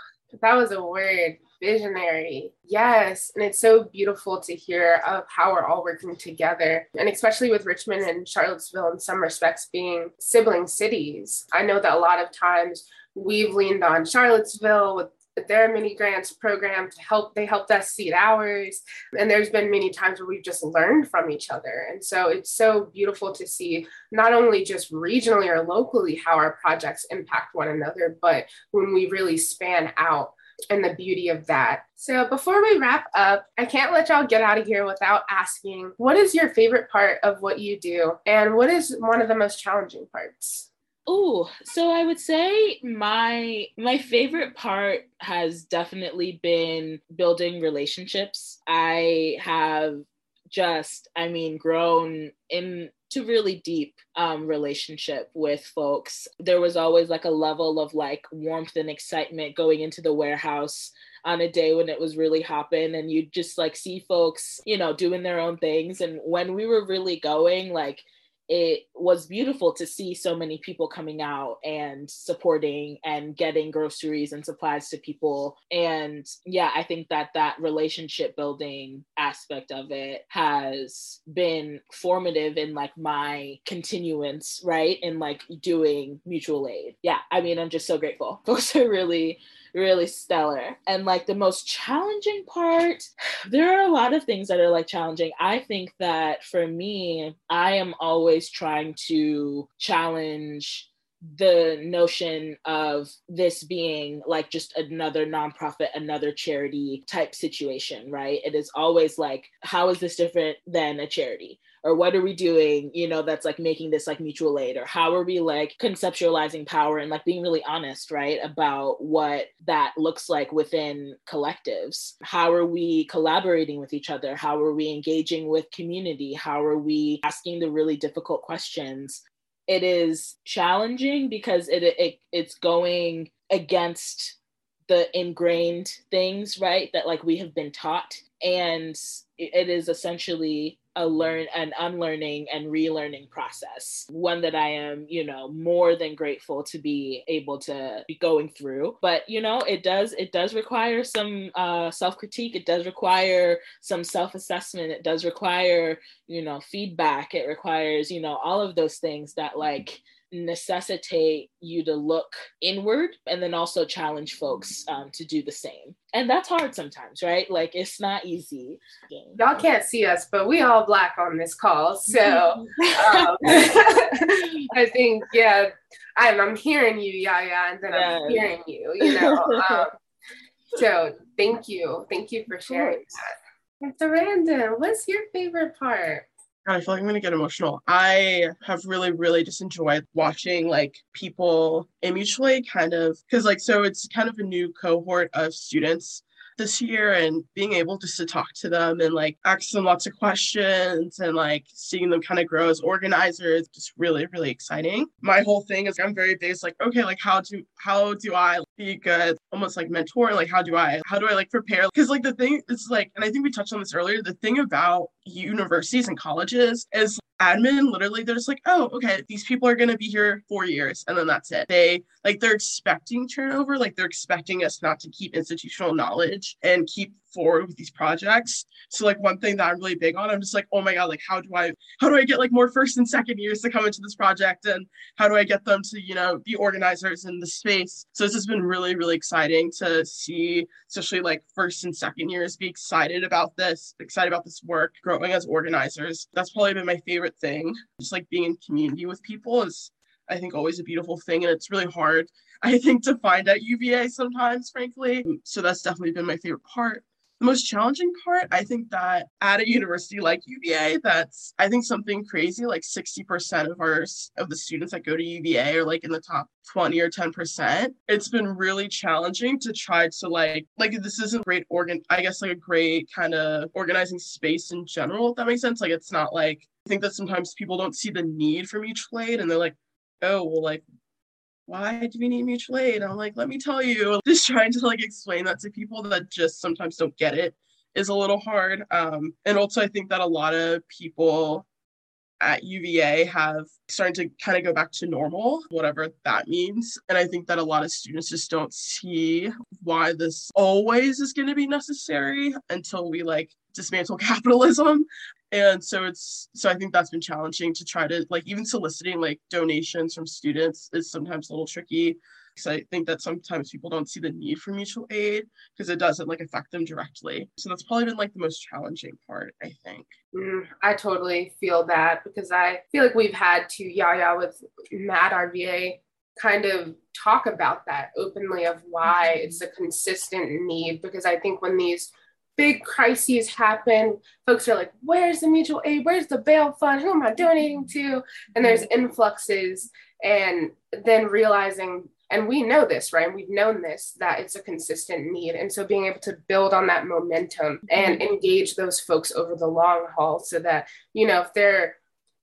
that was a word visionary. Yes and it's so beautiful to hear of how we're all working together and especially with richmond and charlottesville in some respects being sibling cities. I know that a lot of times we've leaned on charlottesville with their many grants program to help they helped us seed ours and there's been many times where we've just learned from each other and so it's so beautiful to see not only just regionally or locally how our projects impact one another but when we really span out and the beauty of that. So, before we wrap up, I can't let y'all get out of here without asking what is your favorite part of what you do, and what is one of the most challenging parts? Oh, so I would say my my favorite part has definitely been building relationships. I have just, I mean, grown in to really deep um, relationship with folks. There was always like a level of like warmth and excitement going into the warehouse on a day when it was really hopping and you just like see folks, you know, doing their own things. And when we were really going, like it was beautiful to see so many people coming out and supporting and getting groceries and supplies to people. And yeah i think that that relationship building aspect of it has been formative in like my continuance right? In like doing mutual aid. Yeah i mean i'm just so grateful. Folks are really really stellar. And like the most challenging part, there are a lot of things that are like challenging. I think that for me, I am always trying to challenge the notion of this being like just another nonprofit, another charity type situation, right? It is always like, how is this different than a charity? Or what are we doing you know that's like making this like mutual aid or how are we like conceptualizing power and like being really honest right about what that looks like within collectives? How are we collaborating with each other? How are we engaging with community? How are we asking the really difficult questions? It is challenging because it, it it's going against the ingrained things right that like we have been taught and it is essentially a learn an unlearning and relearning process. One that i am you know more than grateful to be able to be going through. But you know it does it does require some uh, self-critique. It does require some self-assessment. It does require you know feedback. It requires you know all of those things that like necessitate you to look inward and then also challenge folks um, to do the same. And that's hard sometimes, right? Like it's not easy. Y'all can't see us, but we all black on this call. So um, I think, yeah, I'm, I'm hearing you, Yaya, and then. I'm hearing you, you know. Um, so thank you. Thank you for sharing that. So, Randon, what's your favorite part? God, I feel like I'm gonna get emotional. I have really, really just enjoyed watching like people in mutual kind of because like so it's kind of a new cohort of students this year and being able just to talk to them and like ask them lots of questions and like seeing them kind of grow as organizers just really really exciting. My whole thing is i'm very based like okay like how do how do i be good? Almost like mentor like how do i how do i like prepare? Because like the thing is like and i think we touched on this earlier the thing about universities and colleges is admin literally they're just like oh okay these people are going to be here four years and then that's it. They like they're expecting turnover like they're expecting us not to keep institutional knowledge and keep forward with these projects. So like one thing that I'm really big on, I'm just like, oh my god, like how do I how do I get like more first and second years to come into this project and how do I get them to, you know, be organizers in the space? So this has been really, really exciting to see, especially like first and second years be excited about this, excited about this work, growing as organizers. That's probably been my favorite thing. Just like being in community with people is I think always a beautiful thing and it's really hard I think to find at UVA sometimes frankly. So that's definitely been my favorite part. The most challenging part, I think that at a university like UVA, that's I think something crazy like 60% of our of the students that go to UVA are like in the top 20 or 10%. It's been really challenging to try to like like this isn't great organ I guess like a great kind of organizing space in general, if that makes sense. Like it's not like I think that sometimes people don't see the need for mutual aid and they're like, oh well like why do we need mutual aid? I'm like, let me tell you, just trying to like explain that to people that just sometimes don't get it is a little hard. Um, and also, I think that a lot of people at UVA have started to kind of go back to normal, whatever that means. And I think that a lot of students just don't see why this always is going to be necessary until we like dismantle capitalism and so it's so i think that's been challenging to try to like even soliciting like donations from students is sometimes a little tricky. Because i think that sometimes people don't see the need for mutual aid because it doesn't like affect them directly. So that's probably been like the most challenging part i think. Mm, i totally feel that because i feel like we've had to yaya with MAD RVA kind of talk about that openly of why mm-hmm. it's a consistent need because i think when these big crises happen, folks are like, where's the mutual aid? Where's the bail fund? Who am I donating to? And there's mm-hmm. influxes. And then realizing, and we know this, right? We've known this, that it's a consistent need. And so being able to build on that momentum mm-hmm. and engage those folks over the long haul so that, you know, if they're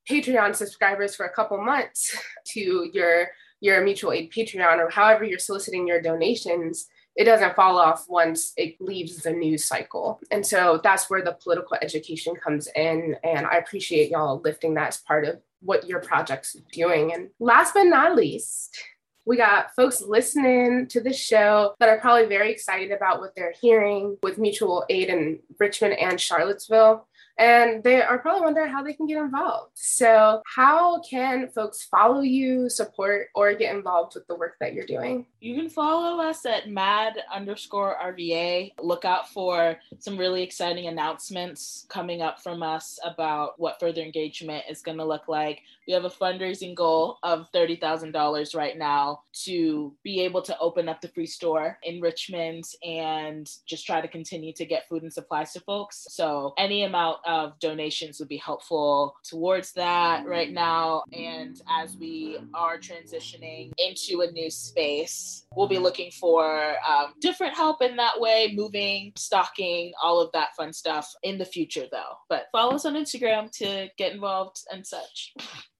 Patreon subscribers for a couple months to your your mutual aid Patreon or however you're soliciting your donations, it doesn't fall off once it leaves the news cycle. And so that's where the political education comes in. And I appreciate y'all lifting that as part of what your project's doing. And last but not least, we got folks listening to the show that are probably very excited about what they're hearing with mutual aid in Richmond and Charlottesville and they are probably wondering how they can get involved. So, how can folks follow you, support, or get involved with the work that you're doing? You can follow us at mad underscore RVA. Look out for some really exciting announcements coming up from us about what further engagement is going to look like. We have a fundraising goal of $30,000 right now to be able to open up the free store in Richmond and just try to continue to get food and supplies to folks. So, any amount of donations would be helpful towards that right now. And as we are transitioning into a new space, we'll be looking for um, different help in that way, moving, stocking, all of that fun stuff in the future, though. But follow us on Instagram to get involved and such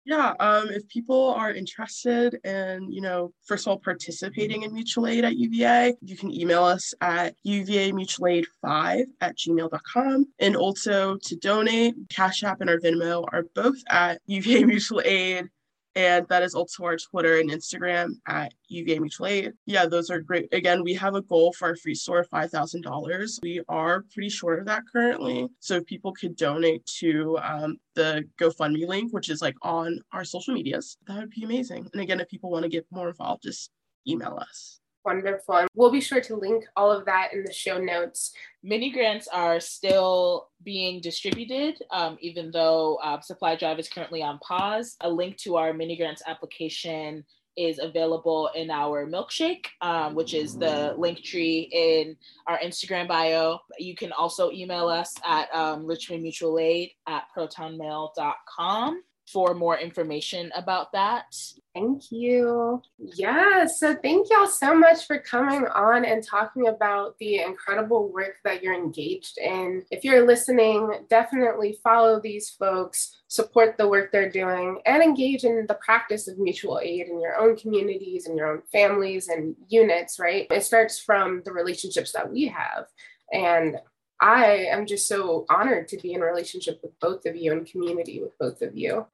yeah um, if people are interested in you know first of all participating in mutual aid at uva you can email us at uva mutual aid 5 at gmail.com and also to donate cash app and our venmo are both at uva mutual aid and that is also our Twitter and Instagram at UVA Mutual Aid. Yeah, those are great. Again, we have a goal for our free store of $5,000. We are pretty short of that currently. So if people could donate to um, the GoFundMe link, which is like on our social medias, that would be amazing. And again, if people want to get more involved, just email us. Wonderful. And we'll be sure to link all of that in the show notes. Mini grants are still being distributed, um, even though uh, Supply Drive is currently on pause. A link to our mini grants application is available in our milkshake, um, which is the link tree in our Instagram bio. You can also email us at um, Richmond Mutual Aid at protonmail.com for more information about that. Thank you. Yeah, so thank y'all so much for coming on and talking about the incredible work that you're engaged in. If you're listening, definitely follow these folks, support the work they're doing, and engage in the practice of mutual aid in your own communities and your own families and units, right? It starts from the relationships that we have. And I am just so honored to be in relationship with both of you and community with both of you.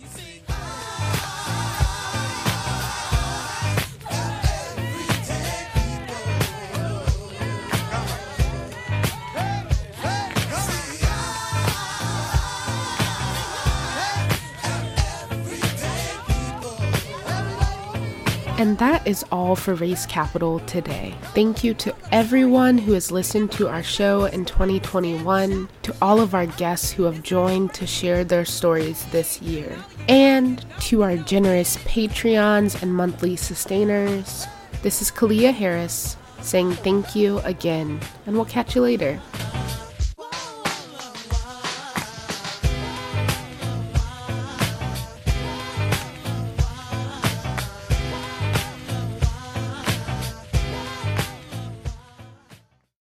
You see. And that is all for Race Capital today. Thank you to everyone who has listened to our show in 2021, to all of our guests who have joined to share their stories this year, and to our generous Patreons and monthly sustainers. This is Kalia Harris saying thank you again, and we'll catch you later.